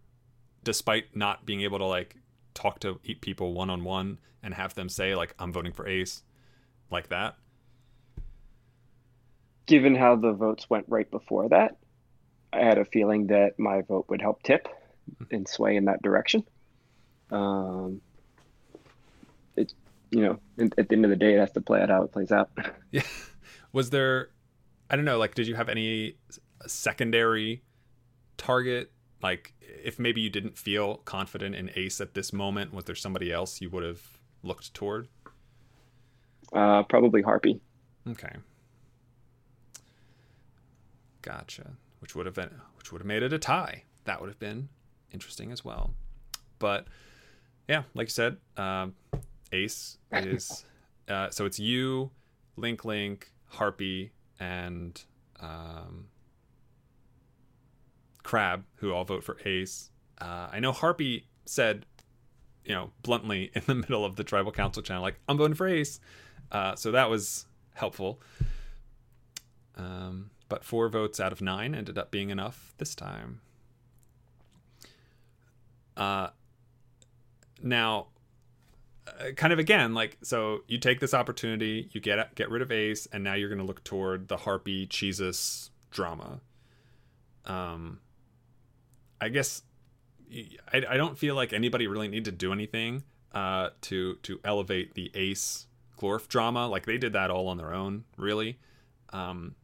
despite not being able to like talk to people one on one and have them say like I'm voting for ace like that? Given how the votes went right before that, I had a feeling that my vote would help tip and sway in that direction. Um, it, you know, at the end of the day, it has to play out how it plays out. Yeah. Was there, I don't know, like, did you have any secondary target? Like, if maybe you didn't feel confident in Ace at this moment, was there somebody else you would have looked toward? Uh, probably Harpy. Okay. Gotcha. Which would have been, which would have made it a tie. That would have been interesting as well. But yeah, like you said, um, Ace is uh, so it's you, Link Link, Harpy, and um, Crab, who all vote for Ace. Uh, I know Harpy said, you know, bluntly in the middle of the tribal council channel, like, I'm voting for Ace. Uh, so that was helpful. Um, but four votes out of nine ended up being enough this time. Uh, now, uh, kind of again, like so, you take this opportunity, you get get rid of Ace, and now you're going to look toward the Harpy Jesus drama. Um, I guess I, I don't feel like anybody really need to do anything uh, to to elevate the Ace Glorf drama. Like they did that all on their own, really. Um,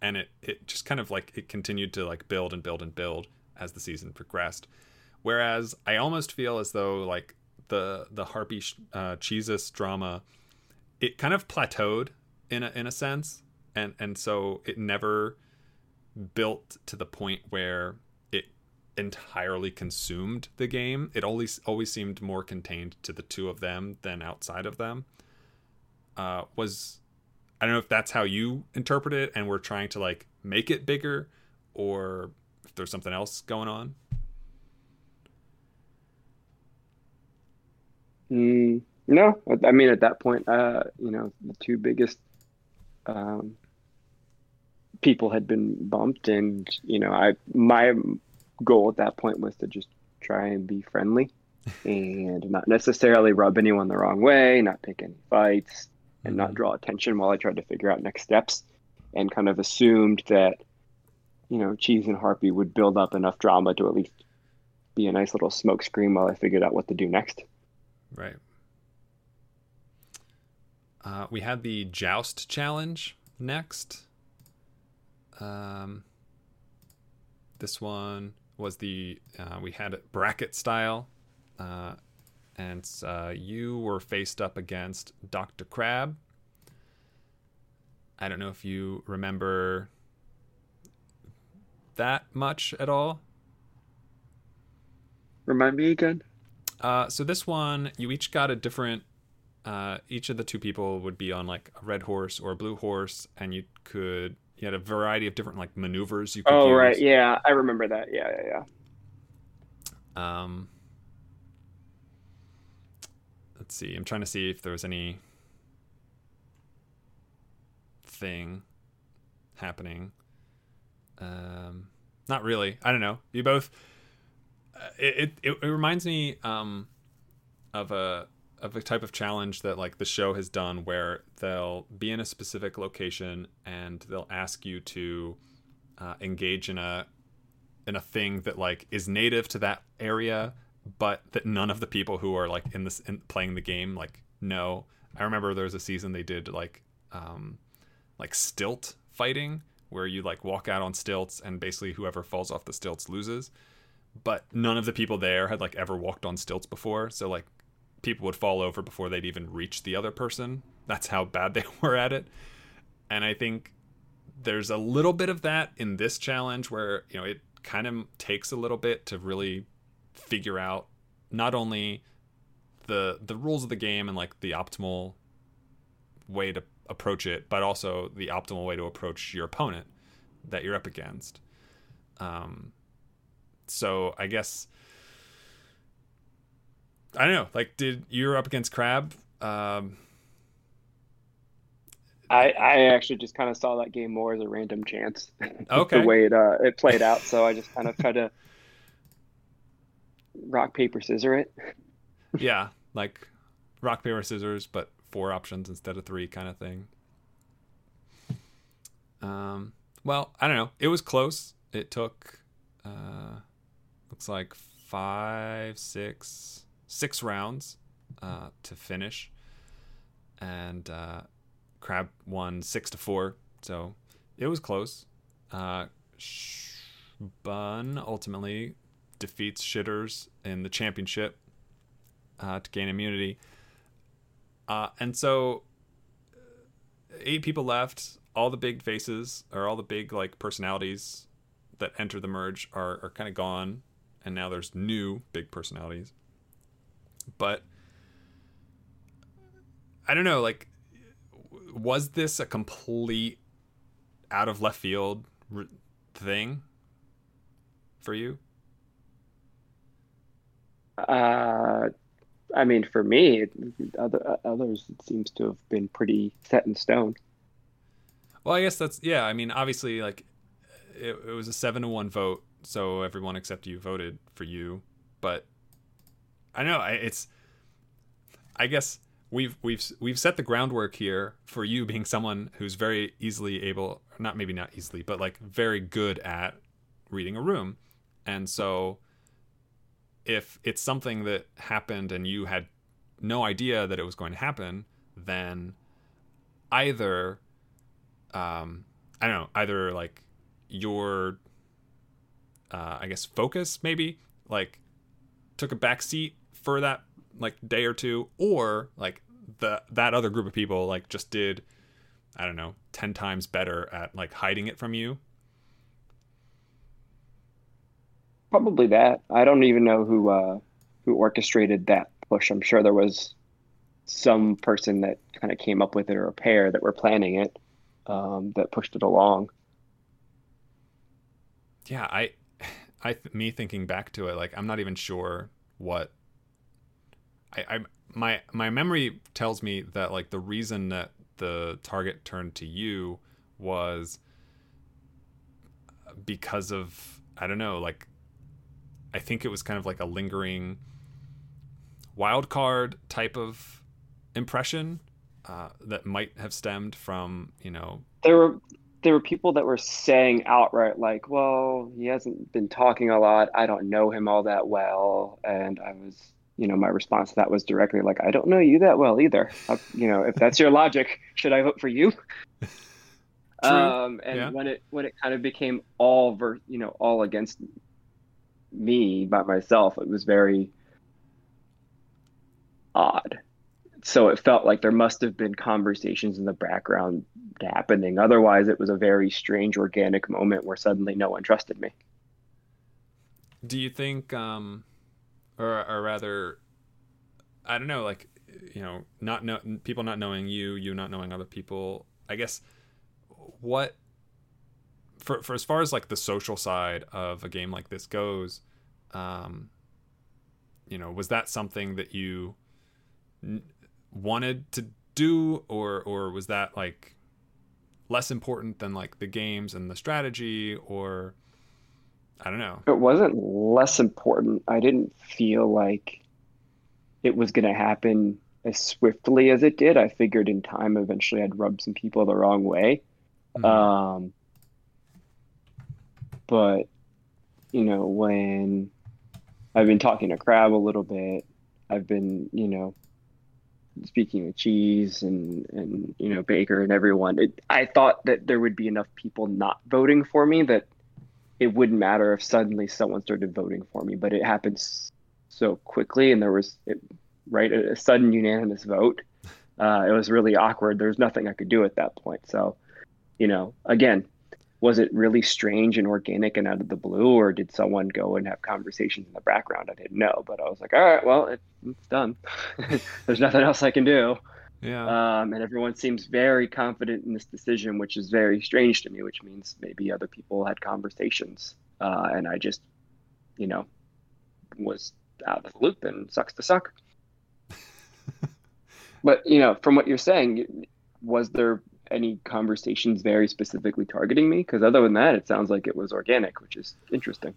and it it just kind of like it continued to like build and build and build as the season progressed. Whereas I almost feel as though like the the Harpy uh, Jesus drama, it kind of plateaued in a in a sense, and and so it never built to the point where it entirely consumed the game. It always always seemed more contained to the two of them than outside of them. Uh, was I don't know if that's how you interpret it, and we're trying to like make it bigger, or if there's something else going on. Mm, no, I mean at that point, uh, you know, the two biggest um, people had been bumped, and you know, I my goal at that point was to just try and be friendly and not necessarily rub anyone the wrong way, not pick any fights, and mm-hmm. not draw attention while I tried to figure out next steps, and kind of assumed that you know, Cheese and Harpy would build up enough drama to at least be a nice little smokescreen while I figured out what to do next. Right. Uh, we had the joust challenge next. Um, this one was the uh, we had it bracket style, uh, and uh, you were faced up against Doctor Crab. I don't know if you remember that much at all. Remind me again. Uh, so this one, you each got a different. Uh, each of the two people would be on like a red horse or a blue horse, and you could you had a variety of different like maneuvers you could. Oh use. right, yeah, I remember that. Yeah, yeah, yeah. Um, let's see. I'm trying to see if there was any thing happening. Um, not really. I don't know. You both it, it, it reminds me um, of a of a type of challenge that like the show has done where they'll be in a specific location and they'll ask you to uh, engage in a in a thing that like is native to that area but that none of the people who are like in this in playing the game like know. I remember there was a season they did like um like stilt fighting where you like walk out on stilts and basically whoever falls off the stilts loses but none of the people there had like ever walked on stilts before. So like people would fall over before they'd even reach the other person. That's how bad they were at it. And I think there's a little bit of that in this challenge where you know it kind of takes a little bit to really figure out not only the the rules of the game and like the optimal way to approach it, but also the optimal way to approach your opponent that you're up against. Um, so I guess I don't know. Like, did you're up against Crab? Um, I I actually just kind of saw that game more as a random chance. Okay. the way it uh, it played out, so I just kind of tried to rock paper scissor it. yeah, like rock paper scissors, but four options instead of three, kind of thing. Um. Well, I don't know. It was close. It took, uh, looks like five, six, six rounds, uh, to finish, and uh, Crab won six to four. So it was close. Uh, Bun ultimately defeats Shitters in the championship uh, to gain immunity. Uh, and so eight people left. All the big faces or all the big like personalities that enter the merge are, are kind of gone, and now there's new big personalities. But I don't know, like, was this a complete out of left field thing for you? Uh, I mean, for me, it, other, others it seems to have been pretty set in stone. Well, I guess that's yeah. I mean, obviously, like it, it was a seven to one vote, so everyone except you voted for you. But I know it's. I guess we've we've we've set the groundwork here for you being someone who's very easily able, not maybe not easily, but like very good at reading a room, and so if it's something that happened and you had no idea that it was going to happen, then either um, I don't know, either like your uh, I guess focus maybe like took a back seat for that like day or two, or like the that other group of people like just did I don't know ten times better at like hiding it from you. Probably that. I don't even know who uh, who orchestrated that push. I'm sure there was some person that kind of came up with it or a pair that were planning it um, that pushed it along. Yeah, I, I, me thinking back to it, like I'm not even sure what. I, I my my memory tells me that like the reason that the target turned to you was because of I don't know, like I think it was kind of like a lingering wild card type of impression uh, that might have stemmed from you know there were there were people that were saying outright like well he hasn't been talking a lot. I don't know him all that well. And i was you know my response to that was directly like i don't know you that well either. I, you know if that's your logic should i vote for you? Um, and yeah. when it when it kind of became all ver- you know all against me by myself it was very odd so it felt like there must have been conversations in the background happening. Otherwise, it was a very strange, organic moment where suddenly no one trusted me. Do you think, um, or, or rather, I don't know, like, you know, not know people not knowing you, you not knowing other people. I guess what for for as far as like the social side of a game like this goes, um, you know, was that something that you wanted to do or or was that like less important than like the games and the strategy or I don't know. It wasn't less important. I didn't feel like it was going to happen as swiftly as it did. I figured in time eventually I'd rub some people the wrong way. Mm-hmm. Um, but you know, when I've been talking to Crab a little bit, I've been, you know, speaking of cheese and and you know Baker and everyone, it, I thought that there would be enough people not voting for me that it wouldn't matter if suddenly someone started voting for me. But it happened so quickly, and there was it, right a, a sudden unanimous vote. Uh, it was really awkward. There was nothing I could do at that point. So you know, again, was it really strange and organic and out of the blue, or did someone go and have conversations in the background? I didn't know, but I was like, all right, well, it, it's done. There's nothing else I can do. Yeah. Um, and everyone seems very confident in this decision, which is very strange to me, which means maybe other people had conversations. Uh, and I just, you know, was out of the loop and sucks to suck. but, you know, from what you're saying, was there any conversations very specifically targeting me? Because other than that, it sounds like it was organic, which is interesting.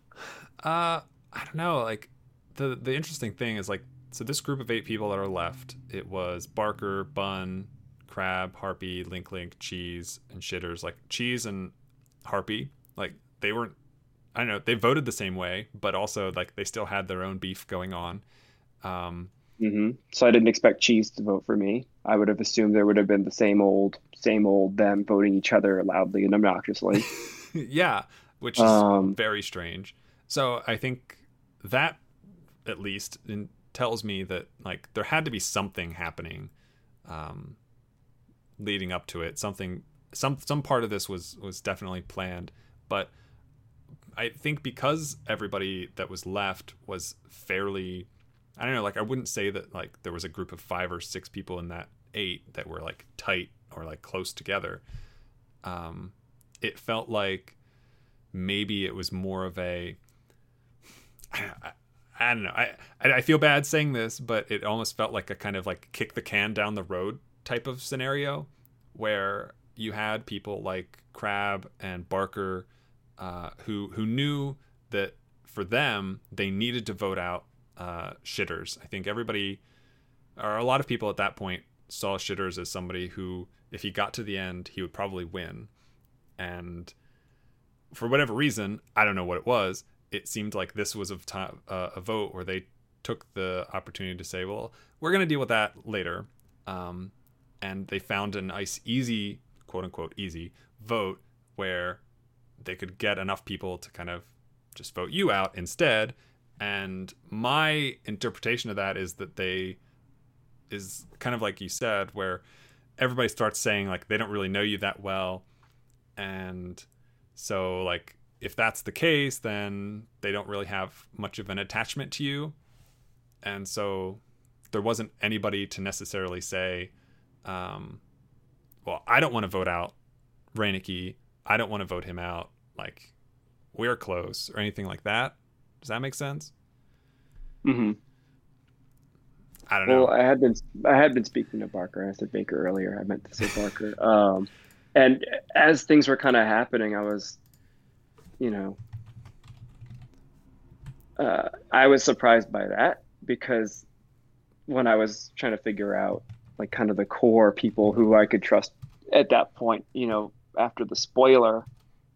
Uh, I don't know. Like the the interesting thing is like so this group of eight people that are left. It was Barker, Bun, Crab, Harpy, Link Link, Cheese, and Shitters. Like Cheese and Harpy, like they weren't. I don't know. They voted the same way, but also like they still had their own beef going on. Um, hmm So I didn't expect Cheese to vote for me. I would have assumed there would have been the same old, same old them voting each other loudly and obnoxiously. yeah, which is Um, very strange. So I think that at least in, tells me that like there had to be something happening um, leading up to it. Something, some some part of this was was definitely planned, but I think because everybody that was left was fairly, I don't know, like I wouldn't say that like there was a group of five or six people in that eight that were like tight or like close together. Um, it felt like maybe it was more of a I, don't know. I I feel bad saying this, but it almost felt like a kind of like kick the can down the road type of scenario, where you had people like Crab and Barker, uh, who who knew that for them they needed to vote out uh, Shitters. I think everybody, or a lot of people at that point, saw Shitters as somebody who, if he got to the end, he would probably win, and for whatever reason, I don't know what it was. It seemed like this was a, time, uh, a vote where they took the opportunity to say, "Well, we're going to deal with that later," um, and they found an nice, easy, quote unquote, easy vote where they could get enough people to kind of just vote you out instead. And my interpretation of that is that they is kind of like you said, where everybody starts saying like they don't really know you that well, and so like if that's the case, then they don't really have much of an attachment to you, and so there wasn't anybody to necessarily say, um, well, I don't want to vote out Reineke. I don't want to vote him out. Like we're close or anything like that. Does that make sense? hmm I don't know. Well, I had been I had been speaking to Barker. I said Baker earlier. I meant to say Barker. Um, and as things were kind of happening, I was, you know, uh, I was surprised by that because when I was trying to figure out like kind of the core people who I could trust at that point, you know, after the spoiler,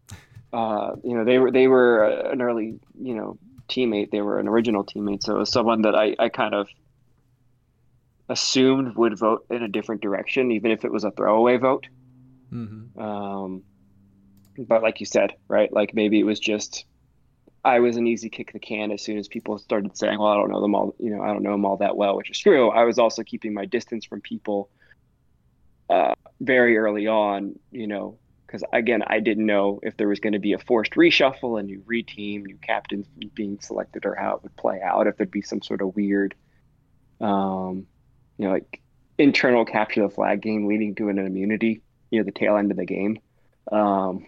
uh, you know, they were they were an early, you know, teammate. They were an original teammate, so it was someone that I, I kind of assumed would vote in a different direction, even if it was a throwaway vote. mm-hmm. Um, but like you said, right? Like maybe it was just I was an easy kick the can as soon as people started saying, "Well, I don't know them all," you know, I don't know them all that well, which is true. I was also keeping my distance from people uh, very early on, you know, because again, I didn't know if there was going to be a forced reshuffle, a new reteam, new captains being selected, or how it would play out. If there'd be some sort of weird, um, you know, like internal capture the flag game leading to an immunity, you know, the tail end of the game. Um,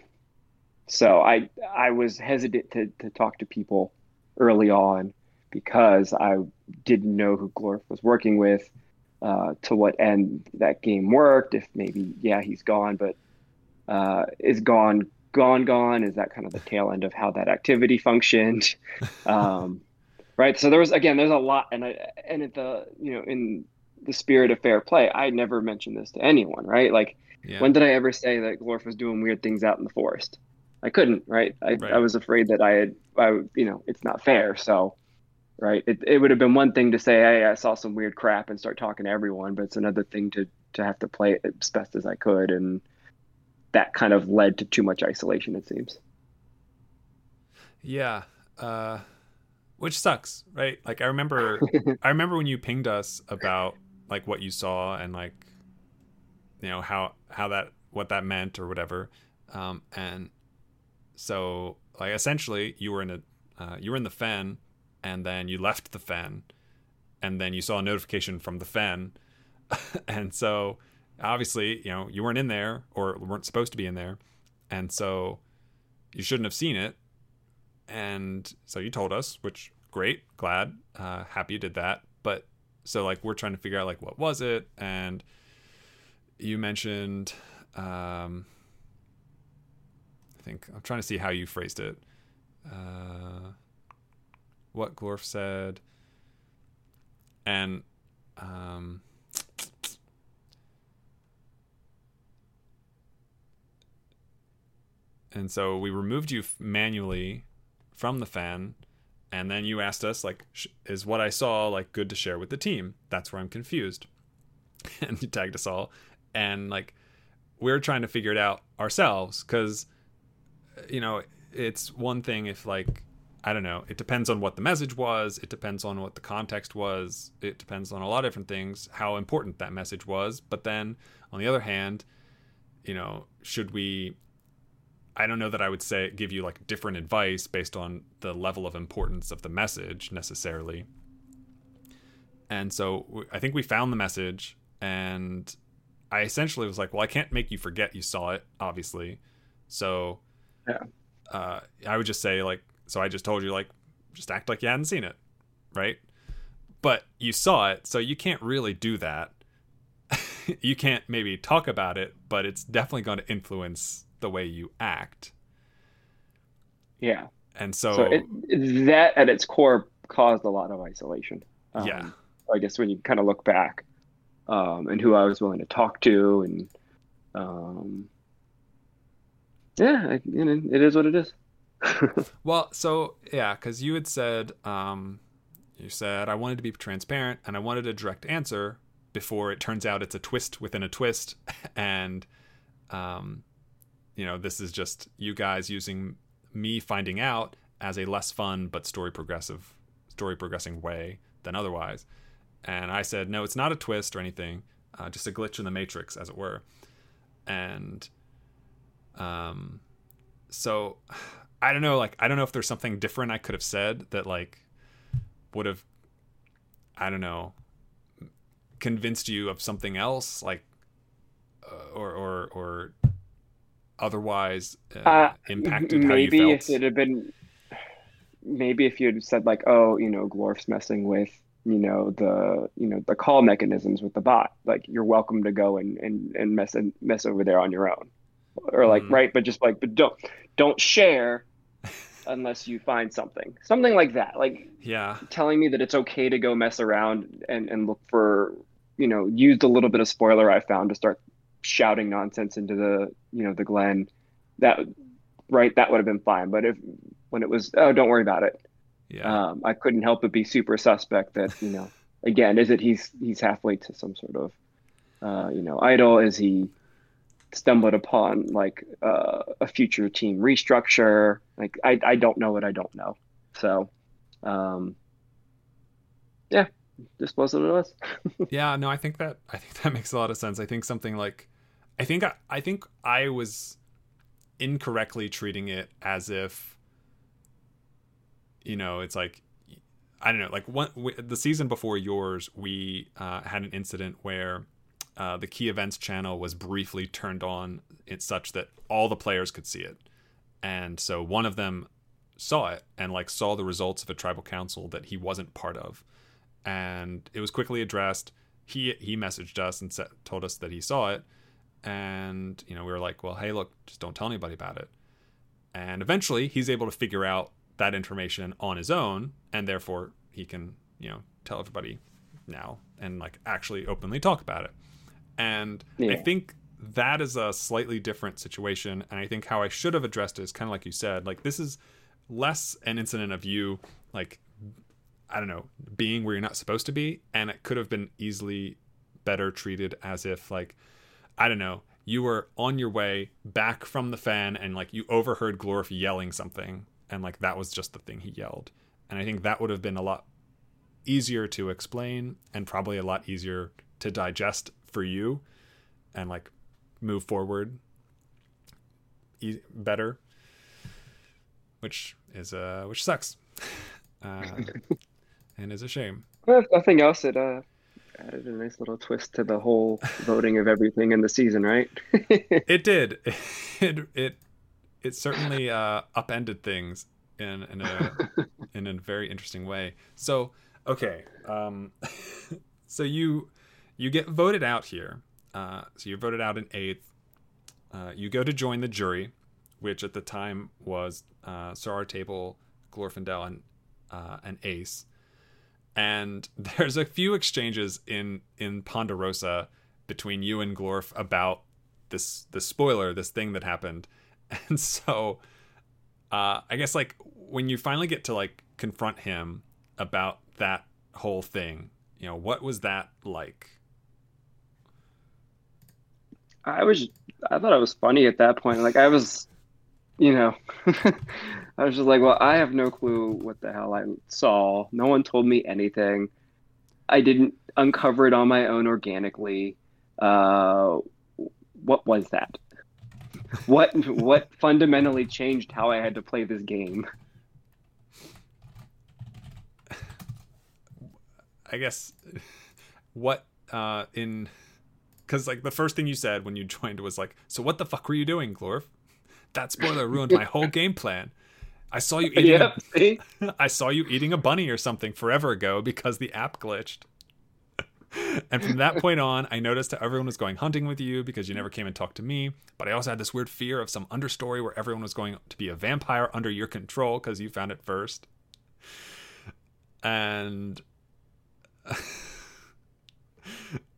so I I was hesitant to, to talk to people early on because I didn't know who Glorf was working with, uh, to what end that game worked. If maybe yeah he's gone, but uh, is gone gone gone? Is that kind of the tail end of how that activity functioned? um, right. So there was again there's a lot, and I and at the you know in the spirit of fair play, I never mentioned this to anyone. Right. Like Yeah. when did I ever say that Glorf was doing weird things out in the forest? I couldn't, right? I, Right. I was afraid that I had, I, you know, it's not fair. So, right, it, it would have been one thing to say, hey, I saw some weird crap and start talking to everyone, but it's another thing to to have to play it as best as I could, and that kind of led to too much isolation. It seems. Yeah. Uh, which sucks, right? Like I remember I remember when you pinged us about like what you saw and like you know how how that what that meant or whatever. Um, and so like essentially you were in a uh, you were in the fen and then you left the fen and then you saw a notification from the fen and so obviously you know you weren't in there or weren't supposed to be in there and so you shouldn't have seen it. And so you told us which great glad uh, happy you did that. But so like we're trying to figure out like what was it? And you mentioned um, i think i'm trying to see how you phrased it. Uh, what glorf said. And um, and so we removed you manually from the fen and then you asked us like is what i saw like good to share with the team? That's where i'm confused. And you tagged us all. And like we're trying to figure it out ourselves because you know it's one thing if like i don't know it depends on what the message was it depends on what the context was it depends on a lot of different things how important that message was. But then on the other hand you know should we I don't know that I would say give you like different advice based on the level of importance of the message necessarily. And so I think we found the message, and I essentially was like, "Well, I can't make you forget you saw it, obviously." So, yeah, uh, I would just say like, so I just told you like, just act like you hadn't seen it, right? But you saw it, so you can't really do that. you can't maybe talk about it, but it's definitely going to influence the way you act. Yeah. And so, so it, that at its core caused a lot of isolation. Um, yeah. I guess when you kind of look back um, and who I was willing to talk to and um, yeah, I, you know, it is what it is. well, so yeah, because you had said, um, you said I wanted to be transparent and I wanted a direct answer before it turns out it's a twist within a twist, and um, you know, this is just you guys using me finding out as a less fun but story progressive, story progressing way than otherwise. And I said, no, it's not a twist or anything, uh, just a glitch in the matrix, as it were. And um, so I don't know, like I don't know if there's something different I could have said that like would have, I don't know, convinced you of something else, like, uh, or or or otherwise uh, uh, impacted maybe how you felt? if it had been maybe if you had said like oh you know glorf's messing with you know the you know the call mechanisms with the bot like you're welcome to go and and, and mess and mess over there on your own or like mm. right but just like but don't don't share unless you find something something like that like yeah telling me that it's okay to go mess around and and look for you know used a little bit of spoiler i found to start shouting nonsense into the you know the Glen, that right that would have been fine. But if when it was oh don't worry about it, yeah, um, I couldn't help but be super suspect that you know again is it he's he's halfway to some sort of uh, you know idol? Is he stumbled upon like uh, a future team restructure? Like I, I don't know what I don't know. So um, yeah this was what it was. Yeah no I think that I think that makes a lot of sense. I think something like I think I, I think I was incorrectly treating it as if you know it's like I don't know like one the season before yours we uh, had an incident where uh, the key events channel was briefly turned on it's such that all the players could see it. And so one of them saw it and like saw the results of a tribal council that he wasn't part of. And it was quickly addressed. He he messaged us and told us that he saw it and you know we were like well hey look just don't tell anybody about it. And eventually he's able to figure out that information on his own and therefore he can you know tell everybody now and like actually openly talk about it. And yeah. i think that is a slightly different situation. And i think how i should have addressed it is kind of like you said like this is less an incident of you like i don't know being where you're not supposed to be. And it could have been easily better treated as if like I don't know, you were on your way back from the fen and like you overheard Glorf yelling something and like that was just the thing he yelled. And I think that would have been a lot easier to explain and probably a lot easier to digest for you and like move forward e- better, which is uh which sucks, uh, and is a shame. Well, nothing else, it uh, added a nice little twist to the whole voting of everything in the season, right? It did. It it it certainly uh, upended things in in a in a very interesting way. So okay, um, so you you get voted out here. Uh, so you're voted out in eighth. Uh, you go to join the jury, which at the time was uh, Sir Table, Glorfindel, and uh, and Ace. And there's a few exchanges in in Ponderosa between you and Glorf about this this spoiler, this thing that happened. And so, uh, I guess like when you finally get to like confront him about that whole thing, you know, what was that like? I was, I thought it was funny at that point. Like I was, you know, I was just like, well, I have no clue what the hell I saw. No one told me anything. I didn't uncover it on my own organically. Uh, what was that? What what fundamentally changed how I had to play this game? I guess what uh in because like the first thing you said when you joined was like, "So what the fuck were you doing, Glorf? That spoiler ruined my whole game plan. I saw you eating. Yep, see? A, I saw you eating a bunny or something forever ago because the app glitched." and from that point on, I noticed how everyone was going hunting with you because you never came and talked to me. But I also had this weird fear of some understory where everyone was going to be a vampire under your control because you found it first. And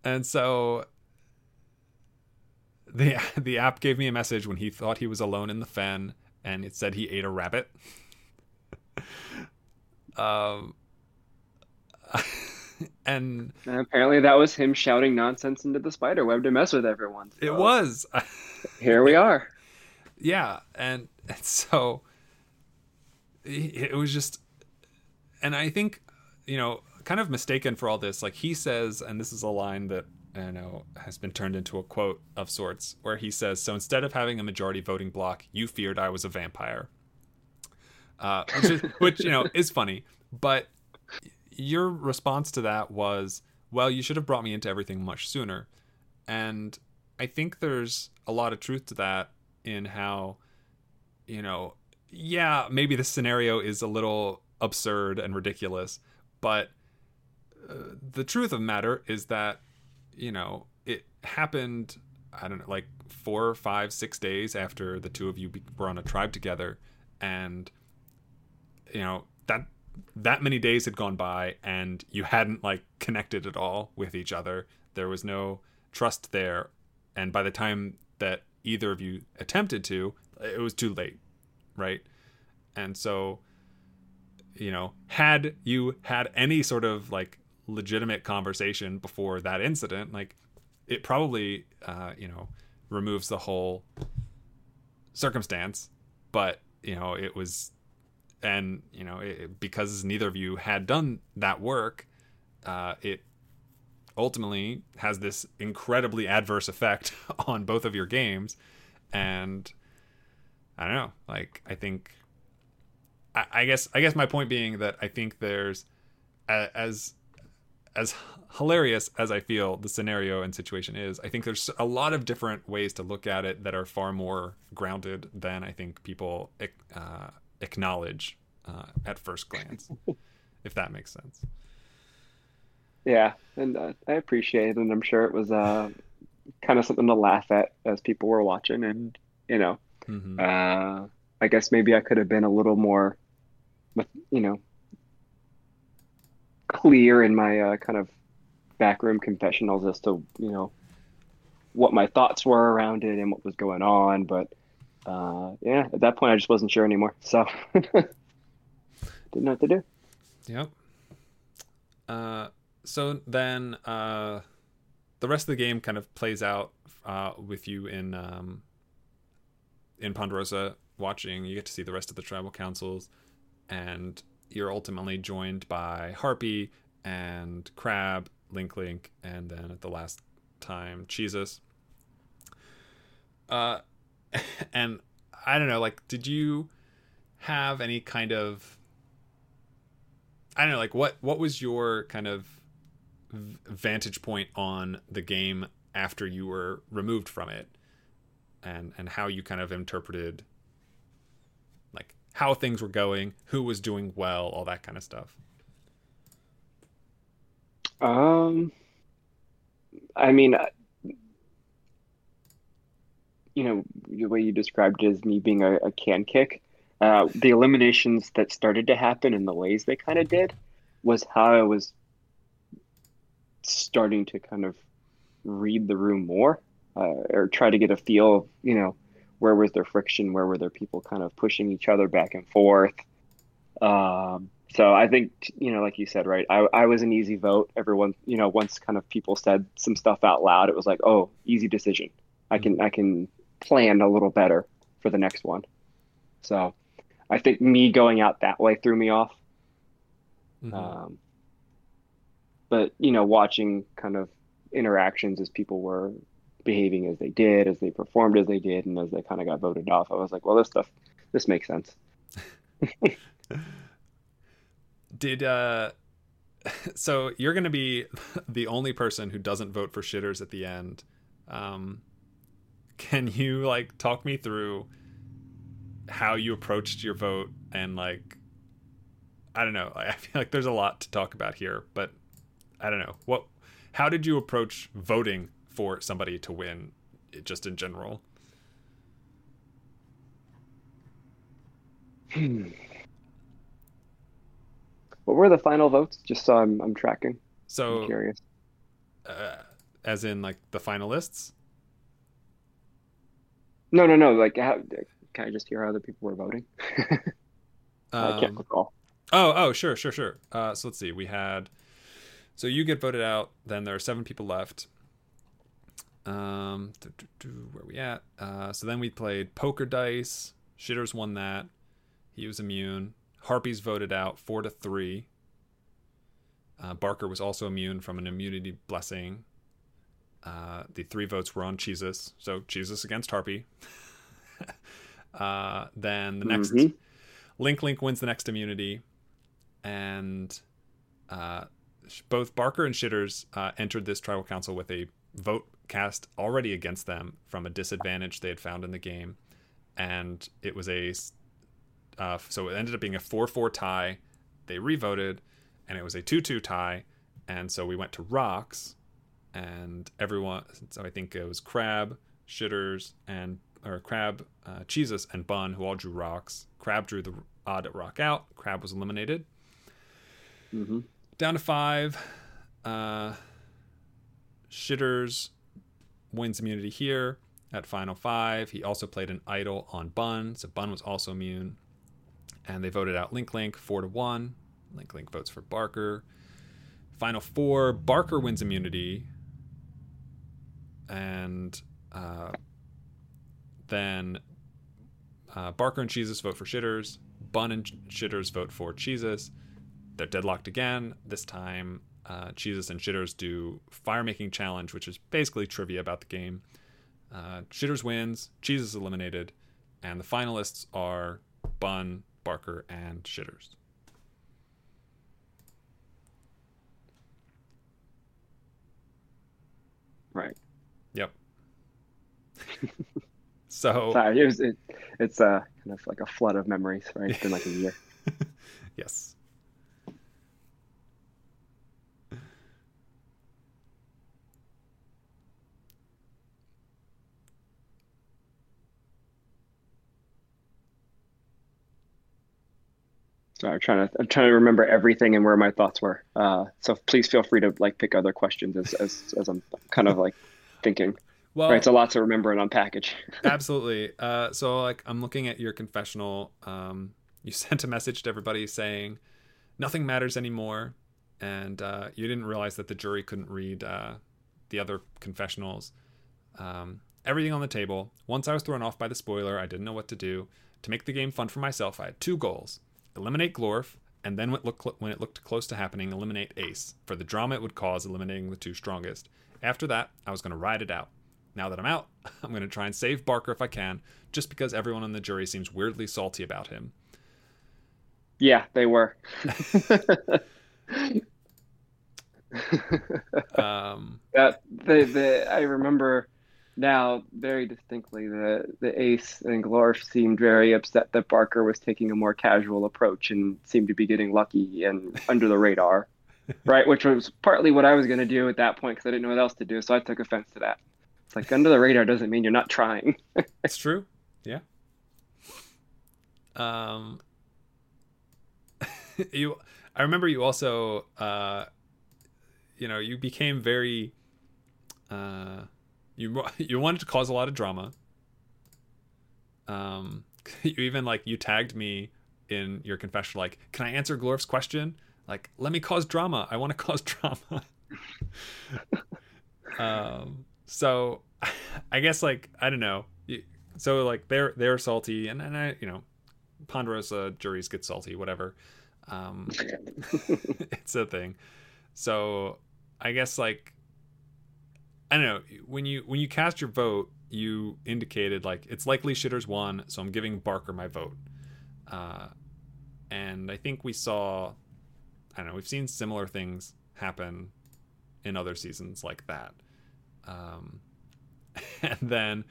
and so the the app gave me a message when he thought he was alone in the fen, and it said he ate a rabbit. um, and, And apparently that was him shouting nonsense into the spider web to mess with everyone. it was, Here we are. yeah, and, and so it was just, and I think you know, kind of mistaken for all this. Like he says, and this is a line that I know has been turned into a quote of sorts, where he says, "So instead of having a majority voting block, you feared I was a vampire," uh, which, is, which you know is funny. But your response to that was, "Well, you should have brought me into everything much sooner," and I think there's a lot of truth to that in how, you know, yeah, maybe the scenario is a little absurd and ridiculous, but uh, the truth of the matter is that you know it happened i don't know like four five six days after the two of you were on a tribe together. And you know that that many days had gone by and you hadn't like connected at all with each other. There was no trust there. And by the time that either of you attempted to it was too late right? And so you know had you had any sort of like legitimate conversation before that incident like it probably uh you know removes the whole circumstance but you know it was and you know it, because neither of you had done that work uh it ultimately has this incredibly adverse effect on both of your games. And i don't know like i think I, I guess I guess my point being that I think there's as as hilarious as I feel the scenario and situation is, I think there's a lot of different ways to look at it that are far more grounded than I think people uh, acknowledge uh, at first glance, if that makes sense. Yeah, and uh, I appreciate it, and I'm sure it was uh, kind of something to laugh at as people were watching, and you know, hmm uh, I guess maybe I could have been a little more, you know, clear in my uh, kind of backroom confessionals as to you know what my thoughts were around it and what was going on, but uh, yeah, at that point I just wasn't sure anymore, so didn't know what to do. Yep. Uh, so then uh, the rest of the game kind of plays out uh, with you in um, in Ponderosa watching. You get to see the rest of the tribal councils, and you're ultimately joined by Harpy and Crab, Link Link, and then at the last time, Jesus. Uh, and I don't know, like, did you have any kind of, I don't know, like, what what was your kind of vantage point on the game after you were removed from it, and and how you kind of interpreted, how things were going, who was doing well, all that kind of stuff. Um, I mean, you know, the way you described it as me being a, a can kick, uh, the eliminations that started to happen and the ways they kind of did was how I was starting to kind of read the room more uh, or try to get a feel of, you know, where was there friction, where were there people kind of pushing each other back and forth. Um, so I think, you know, like you said, right, I, I was an easy vote. Everyone, you know, once kind of people said some stuff out loud, it was like, oh, easy decision. I can, I can plan a little better for the next one. So I think me going out that way threw me off. Mm-hmm. Um, but you know, watching kind of interactions as people were behaving as they did, as they performed as they did, and as they kind of got voted off, I was like, well, this stuff, this makes sense. did uh, so you're going to be the only person who doesn't vote for shitters at the end. Um, can you like talk me through how you approached your vote and like I don't know. I feel like there's a lot to talk about here, but I don't know. What how did you approach voting for somebody to win just in general? Hmm. What were the final votes? Just so I'm I'm tracking. So I'm curious. Uh, as in like the finalists? No, no, no. Like, how, can I just hear how other people were voting? um, I can't recall. Oh, oh, sure, sure, sure. Uh, so let's see. We had. So you get voted out. Then there are seven people left. Um, do, do, do, where we at? Uh, so then we played poker dice. Shitters won that. He was immune. Harpies voted out four to three. Uh, Barker was also immune from an immunity blessing. Uh, the three votes were on Jesus, so Jesus against Harpy. uh, then the next mm-hmm. Link Link wins the next immunity, and uh, both Barker and Shitters uh, entered this tribal council with a vote cast already against them from a disadvantage they had found in the game, and it was a uh, so it ended up being a four four tie. They revoted, and it was a two two tie, and so we went to rocks and everyone. So I think it was Crab, Shitters, and or Crab, uh, Jesus, and Bun who all drew rocks. Crab drew the odd rock out. Crab was eliminated. Mm-hmm. Down to five. Uh, Shitters wins immunity here at final five. He also played an idol on Bun, so Bun was also immune. And they voted out Link Link four to one. Link Link votes for Barker. Final four, Barker wins immunity and uh, then uh, Barker and Jesus vote for Shitters. Bun and Shitters vote for Jesus. They're deadlocked again. This time, uh, and Shitters do fire making challenge, which is basically trivia about the game. Uh, Shitters wins. Jesus eliminated, and the finalists are Bun, Barker, and Shitters. Right. Yep. so sorry, it was it, it's uh kind of like a flood of memories, right? It's been like a year. yes. Sorry, I'm trying to I'm trying to remember everything and where my thoughts were. Uh, so please feel free to like pick other questions as as, as I'm kind of like thinking. Well, right, it's a lot to remember and unpackage. absolutely. Uh, so, like, I'm looking at your confessional. Um, you sent a message to everybody saying nothing matters anymore, and uh, you didn't realize that the jury couldn't read uh, the other confessionals. Um, everything on the table. Once I was thrown off by the spoiler, I didn't know what to do. To make the game fun for myself, I had two goals: eliminate Glorf, and then when it, looked, when it looked close to happening, eliminate Ace for the drama it would cause eliminating the two strongest. After that, I was going to ride it out. Now that I'm out, I'm going to try and save Barker if I can, just because everyone on the jury seems weirdly salty about him. Yeah, they were. um, that the the I remember now very distinctly the the ace and Glorf seemed very upset that Barker was taking a more casual approach and seemed to be getting lucky and under the radar, right? Which was partly what I was going to do at that point because I didn't know what else to do, so I took offense to that. It's like under the radar doesn't mean you're not trying. it's true. Yeah. Um. you, I remember you also, uh, you know, you became very, uh you you wanted to cause a lot of drama. Um, you even like you tagged me in your confession, like, "Can I answer Glorf's question? Like, let me cause drama. I want to cause drama." um, so I guess like I don't know. So like they're they're salty, and and I you know, Ponderosa juries get salty, whatever. Um, it's a thing. So I guess like I don't know when you when you cast your vote, you indicated like it's likely Shitters won, so I'm giving Barker my vote. Uh, and I think we saw, I don't know, we've seen similar things happen in other seasons like that. Um, and then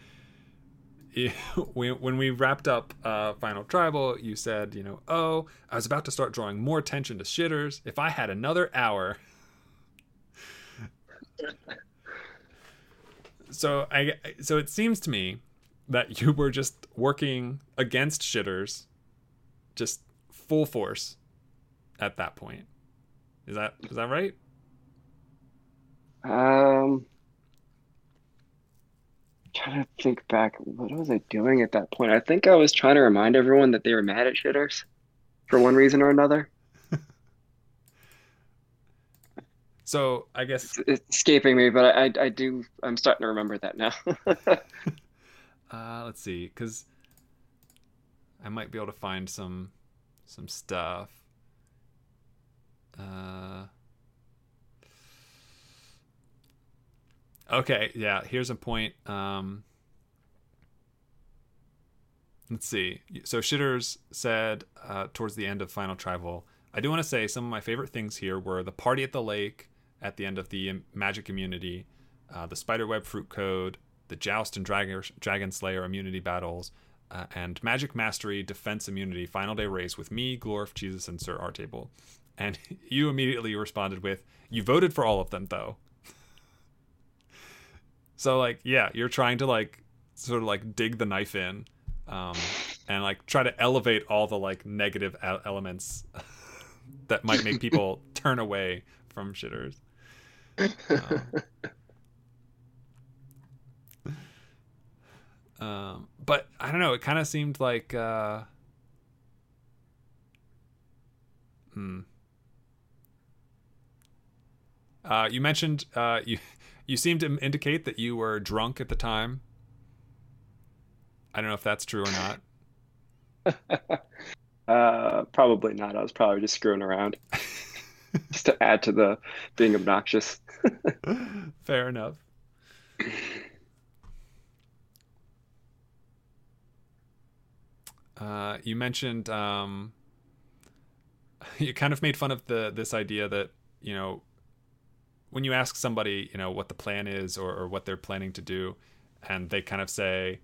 you, when we wrapped up uh, Final Tribal, you said, you know, oh, I was about to start drawing more attention to Shitters. If I had another hour. So I so it seems to me that you were just working against shitters, just full force, at that point. Is that is that right? Um, trying to think back. What was I doing at that point? I think I was trying to remind everyone that they were mad at shitters for one reason or another. So I guess it's escaping me, but I, I do. I'm starting to remember that now. uh, let's see, because I might be able to find some some stuff. Uh, okay, yeah. Here's a point. Um, let's see. So Shitters said uh, towards the end of Final Tribal. I do want to say some of my favorite things here were the party at the lake, at the end of the magic immunity, uh, the spiderweb fruit code, the joust and dragon, dragon slayer immunity battles, uh, and magic mastery defense immunity final day race with me, Glorf, Jesus, and Sir Artable. And you immediately responded with, "You voted for all of them, though." so like, yeah, you're trying to like sort of like dig the knife in, um, and like try to elevate all the like negative elements that might make people turn away from shitters. Um, um, but I don't know. It kind of seemed like. Uh, hmm. Uh, you mentioned uh, you you seemed to indicate that you were drunk at the time. I don't know if that's true or not. uh, probably not. I was probably just screwing around. just to add to the being obnoxious. Fair enough. Uh, you mentioned um, you kind of made fun of the this idea that you know when you ask somebody you know what the plan is or, or what they're planning to do, and they kind of say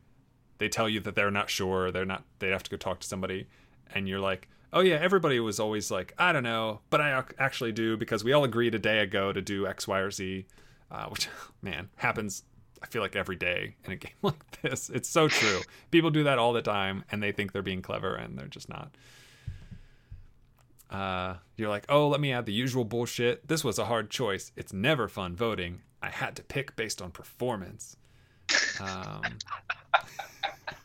they tell you that they're not sure, they're not they have to go talk to somebody, and you're like, oh yeah, everybody was always like, I don't know, but I actually do because we all agreed a day ago to do X, Y, or Z, uh, which man happens. I feel like every day in a game like this. It's so true. People do that all the time, and they think they're being clever, and they're just not. Uh, you're like, oh, let me add the usual bullshit. This was a hard choice. It's never fun voting. I had to pick based on performance. Um,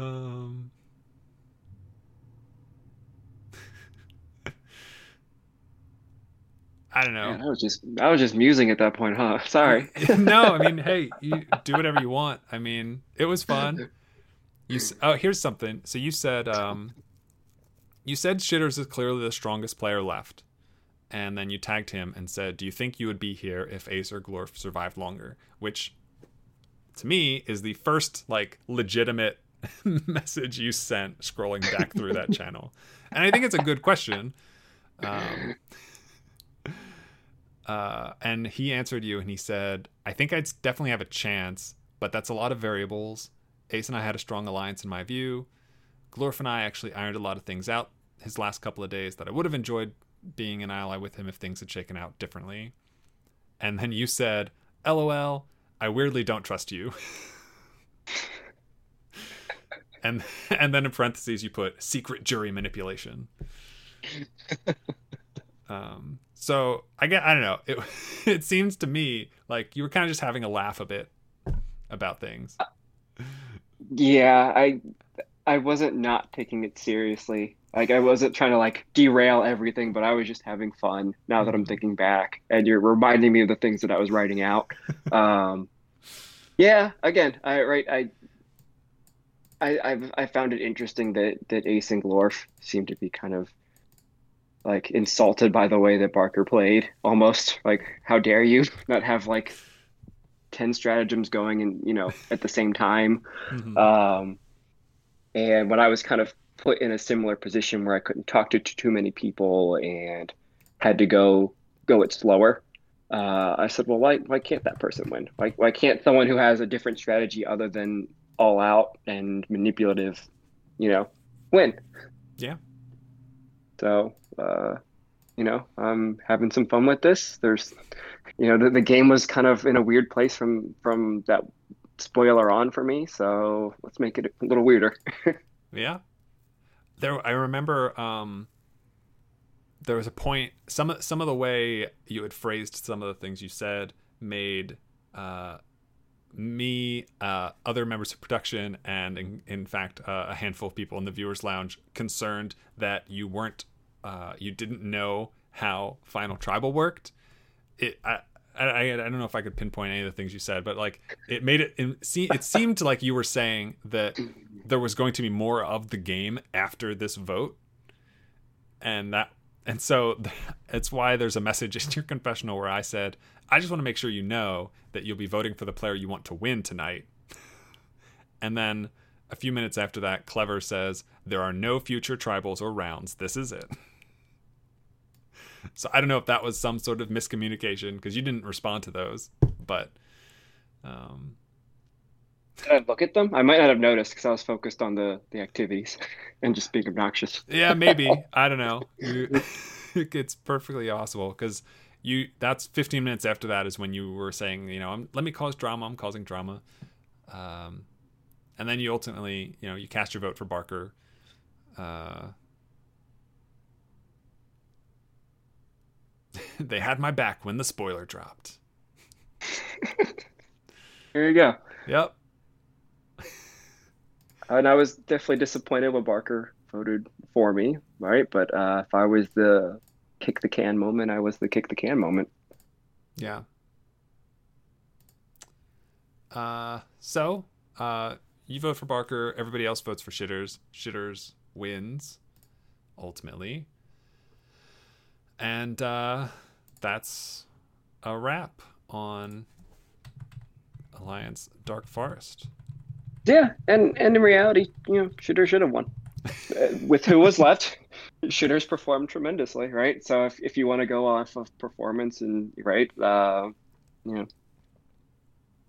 Um. I don't know. Man, I was just I was just musing at that point, huh? Sorry. no, I mean, hey, you do whatever you want. I mean, it was fun. You oh, here's something. So you said um, you said Shitters is clearly the strongest player left, and then you tagged him and said, "Do you think you would be here if Ace or Glorf survived longer?" Which, to me, is the first like legitimate message you sent scrolling back through that channel, and I think it's a good question. Um, uh, and he answered you, and he said, "I think I'd definitely have a chance, but that's a lot of variables. Ace and I had a strong alliance in my view. Glorf and I actually ironed a lot of things out his last couple of days that I would have enjoyed being an ally with him if things had shaken out differently. And then you said, LOL, I weirdly don't trust you. and and then in parentheses you put secret jury manipulation. um so I get I don't know. It it seems to me like you were kind of just having a laugh a bit about things. Yeah, I I wasn't not taking it seriously. Like I wasn't trying to like derail everything, but I was just having fun. Now that I'm mm-hmm. thinking back, and you're reminding me of the things that I was writing out. um, yeah, again, I right, I, I, I've I found it interesting that that Ace and Glorf seemed to be kind of like insulted by the way that Barker played. Almost like, how dare you not have like ten stratagems going and you know at the same time. Mm-hmm. Um, and when I was kind of put in a similar position where I couldn't talk to too many people and had to go go it slower. Uh, I said, well, why why can't that person win? Why why can't someone who has a different strategy other than all out and manipulative, you know, win? Yeah. So, uh, you know, I'm having some fun with this. There's, you know, the, the game was kind of in a weird place from from that spoiler on for me. So let's make it a little weirder. yeah, there I remember um, there was a point some some of the way you had phrased some of the things you said made uh, me, uh, other members of production, and in, in fact uh, a handful of people in the viewers lounge concerned that you weren't uh, you didn't know how Final Tribal worked. It I, I, I don't know if I could pinpoint any of the things you said, but like it made it it seemed like you were saying that there was going to be more of the game after this vote, and that and so it's why there's a message in your confessional where I said I just want to make sure you know that you'll be voting for the player you want to win tonight, and then a few minutes after that, Clever says there are no future tribals or rounds. This is it. So I don't know if that was some sort of miscommunication because you didn't respond to those, but. Um, Did I look at them? I might not have noticed because I was focused on the the activities and just being obnoxious. Yeah, maybe I don't know. it's perfectly possible because you. That's 15 minutes after that is when you were saying, you know, let me cause drama. I'm causing drama. Um, and then you ultimately, you know, you cast your vote for Barker. Uh, they had my back when the spoiler dropped. Here you go. Yep. And I was definitely disappointed when Barker voted for me, right? But uh, if I was the kick the can moment, I was the kick the can moment. Yeah. Uh, so uh, you vote for Barker. Everybody else votes for Shitters. Shitters wins, ultimately. And uh, that's a wrap on Alliance Dark Forest. Yeah, and and in reality, you know, Shitter should have won. With who was left, Shitter's performed tremendously, right? So if, if you want to go off of performance and right, uh, you know,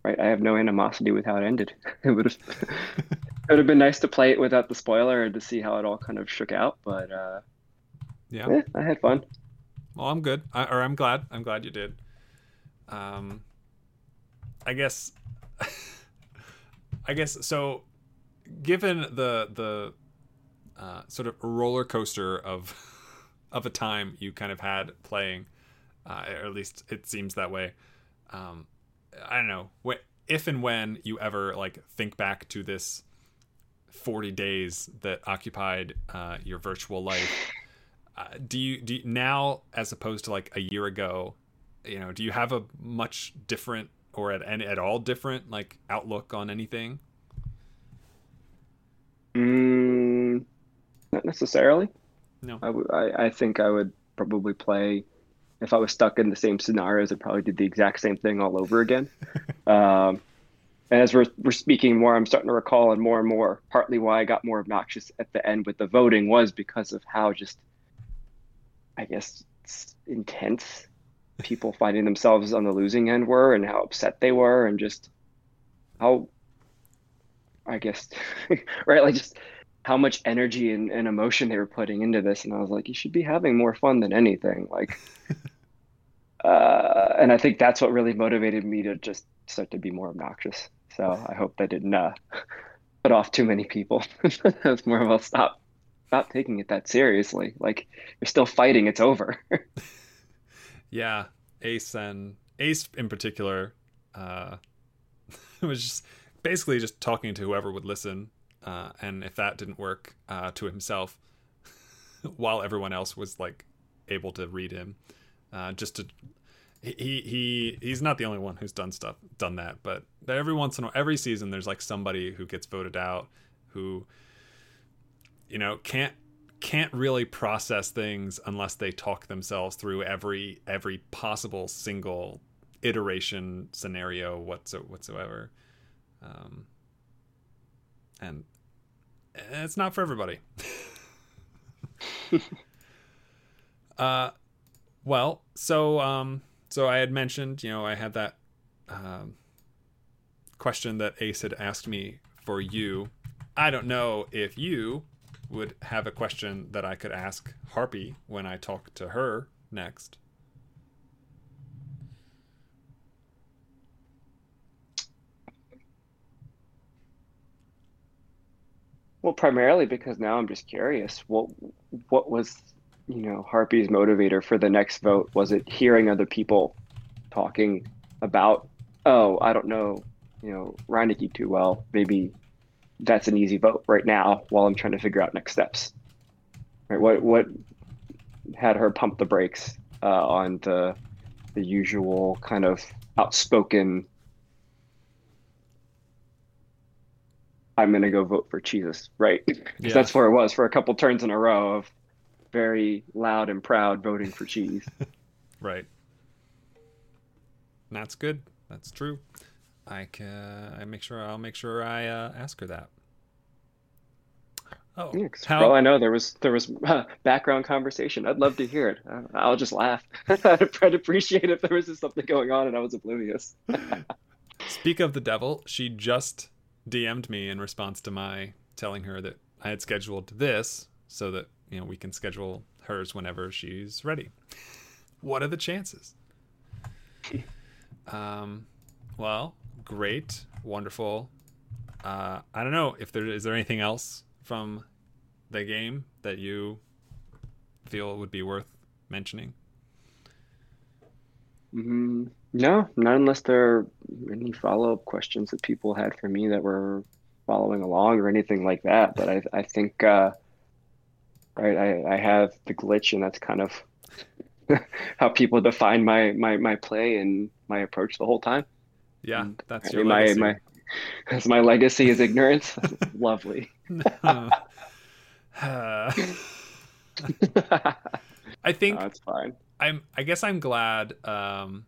right, I have no animosity with how it ended. It would have it would have been nice to play it without the spoiler and to see how it all kind of shook out, but uh, yeah, eh, I had fun. Well, I'm good, I, or I'm glad. I'm glad you did. Um, I guess, I guess so. Given the the uh, sort of roller coaster of of a time you kind of had playing, uh, or at least it seems that way. Um, I don't know if and when you ever like think back to this 40 days that occupied uh, your virtual life uh, do you do you, now as opposed to like a year ago you know do you have a much different or at at all different like outlook on anything mm, not necessarily no I, w- I, I think i would probably play if I was stuck in the same scenarios, I'd probably do the exact same thing all over again. um, and as we're we're speaking more, I'm starting to recall and more and more. Partly why I got more obnoxious at the end with the voting was because of how just, I guess, intense people finding themselves on the losing end were, and how upset they were, and just how, I guess, right, like just how much energy and, and emotion they were putting into this, and I was like, you should be having more fun than anything, like. uh, and I think that's what really motivated me to just start to be more obnoxious. So I hope that didn't uh, put off too many people. it's more of a stop, stop taking it that seriously. Like you're still fighting, it's over. Yeah, Ace and Ace in particular uh, was just basically just talking to whoever would listen, uh, and if that didn't work, uh, to himself, while everyone else was like able to read him, uh, just to he he he's not the only one who's done stuff done that but every once in a every season there's like somebody who gets voted out who you know can't can't really process things unless they talk themselves through every every possible single iteration scenario whatsoever um, and it's not for everybody uh well so um so I had mentioned, you know, I had that um, question that Ace had asked me for you. I don't know if you would have a question that I could ask Harpy when I talk to her next. Well, primarily because now I'm just curious. What what was you know, Harpy's motivator for the next vote? Was it hearing other people talking about, oh, I don't know, you know, Reineke too well. Maybe that's an easy vote right now while I'm trying to figure out next steps. Right? What what had her pump the brakes uh, on the the usual kind of outspoken I'm gonna go vote for Jesus, right? Because yeah. that's where it was for a couple turns in a row of very loud and proud voting for cheese. right. That's good. That's true. I can. I make sure. I'll make sure I uh, ask her that. Oh, yeah, how... for all I know, there was there was uh, background conversation. I'd love to hear it. Uh, I'll just laugh. I'd appreciate if there was just something going on and I was oblivious. Speak of the devil, she just DM'd me in response to my telling her that I had scheduled this so that you know we can schedule hers whenever she's ready. What are the chances? Um, well, great, wonderful. Uh, I don't know if there is there anything else from the game that you feel would be worth mentioning. Mm-hmm. No, not unless there are any follow up questions that people had for me that were following along or anything like that. But I, I think uh, right? I, I have the glitch, and that's kind of how people define my my my play and my approach the whole time. Yeah, that's your my legacy. my as my legacy is ignorance. Lovely. I think that's fine. I'm. I guess I'm glad. Um,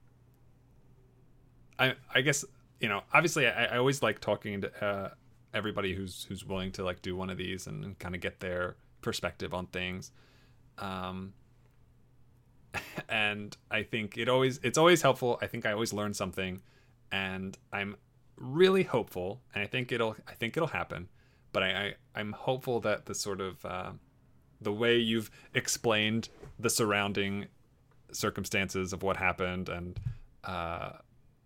I I guess you know. Obviously, I, I always like talking to uh, everybody who's who's willing to like do one of these and, and kind of get their perspective on things. Um, and I think it always it's always helpful. I think I always learn something, and I'm really hopeful, and I think it'll I think it'll happen. But I, I am hopeful that the sort of uh, the way you've explained the surrounding circumstances of what happened and uh,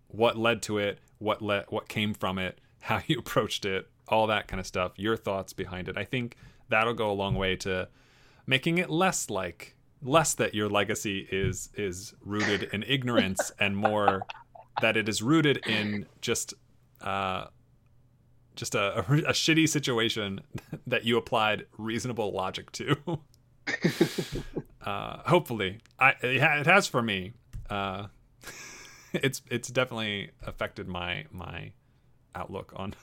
what led to it, what let what came from it, how you approached it, all that kind of stuff, your thoughts behind it. I think that'll go a long way to making it less like less that your legacy is is rooted in ignorance and more that it is rooted in just uh just a, a, a shitty situation that you applied reasonable logic to uh hopefully i it has for me uh it's it's definitely affected my my outlook on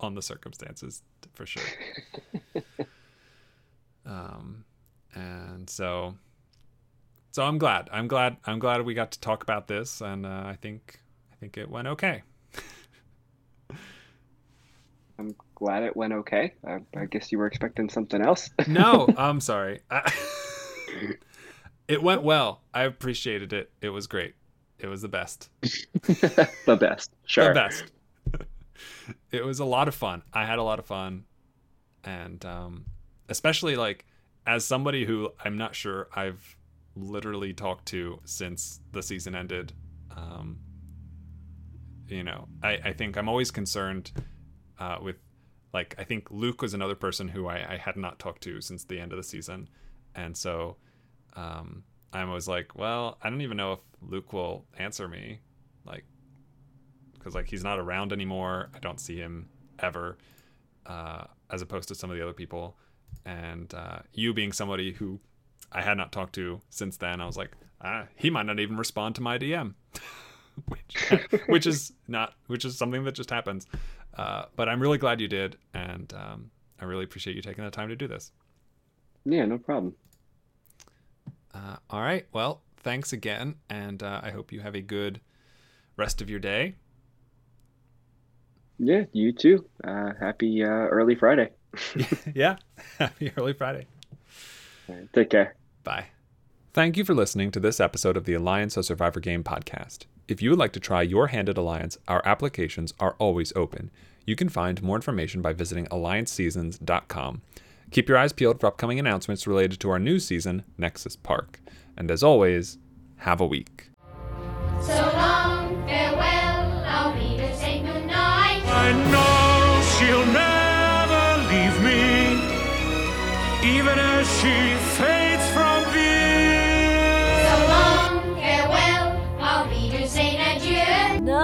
on the circumstances for sure um, and so, so I'm glad. I'm glad. I'm glad we got to talk about this, and uh, I think think it went okay. I'm glad it went okay. I, I guess you were expecting something else. no, I'm sorry. I, it went well. I appreciated it. It was great. It was the best. the best. Sure. The best. it was a lot of fun. I had a lot of fun, and um, especially like as somebody who I'm not sure I've literally talked to since the season ended. Um, you know, I, I think I'm always concerned uh, with like I think Luke was another person who I, I had not talked to since the end of the season, and so um, I'm always like, well, I don't even know if Luke will answer me, like, because like he's not around anymore. I don't see him ever, uh, as opposed to some of the other people. And uh, you being somebody who I had not talked to since then, I was like, ah, he might not even respond to my DM, which which is not which is something that just happens. Uh, but I'm really glad you did, and um, I really appreciate you taking the time to do this. Yeah, no problem. Uh, all right. Well, thanks again, and uh, I hope you have a good rest of your day. Yeah, you too. Uh, happy uh, early Friday. yeah, happy early Friday. Right, take care. Bye. Thank you for listening to this episode of the Alliance of Survivor Game podcast. If you would like to try your hand at Alliance, our applications are always open. You can find more information by visiting allianceseasons.com. Keep your eyes peeled for upcoming announcements related to our new season, Nexus Park. And as always, have a week. So long, farewell, I'll be to say goodnight. I know she'll never leave me, even as she fades from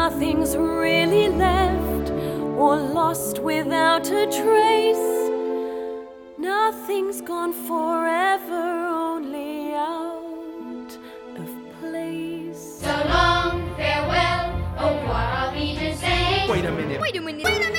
Nothing's really left or lost without a trace. Nothing's gone forever, only out of place. So long, farewell, au revoir, I'll be to say. Wait a minute. Wait a minute.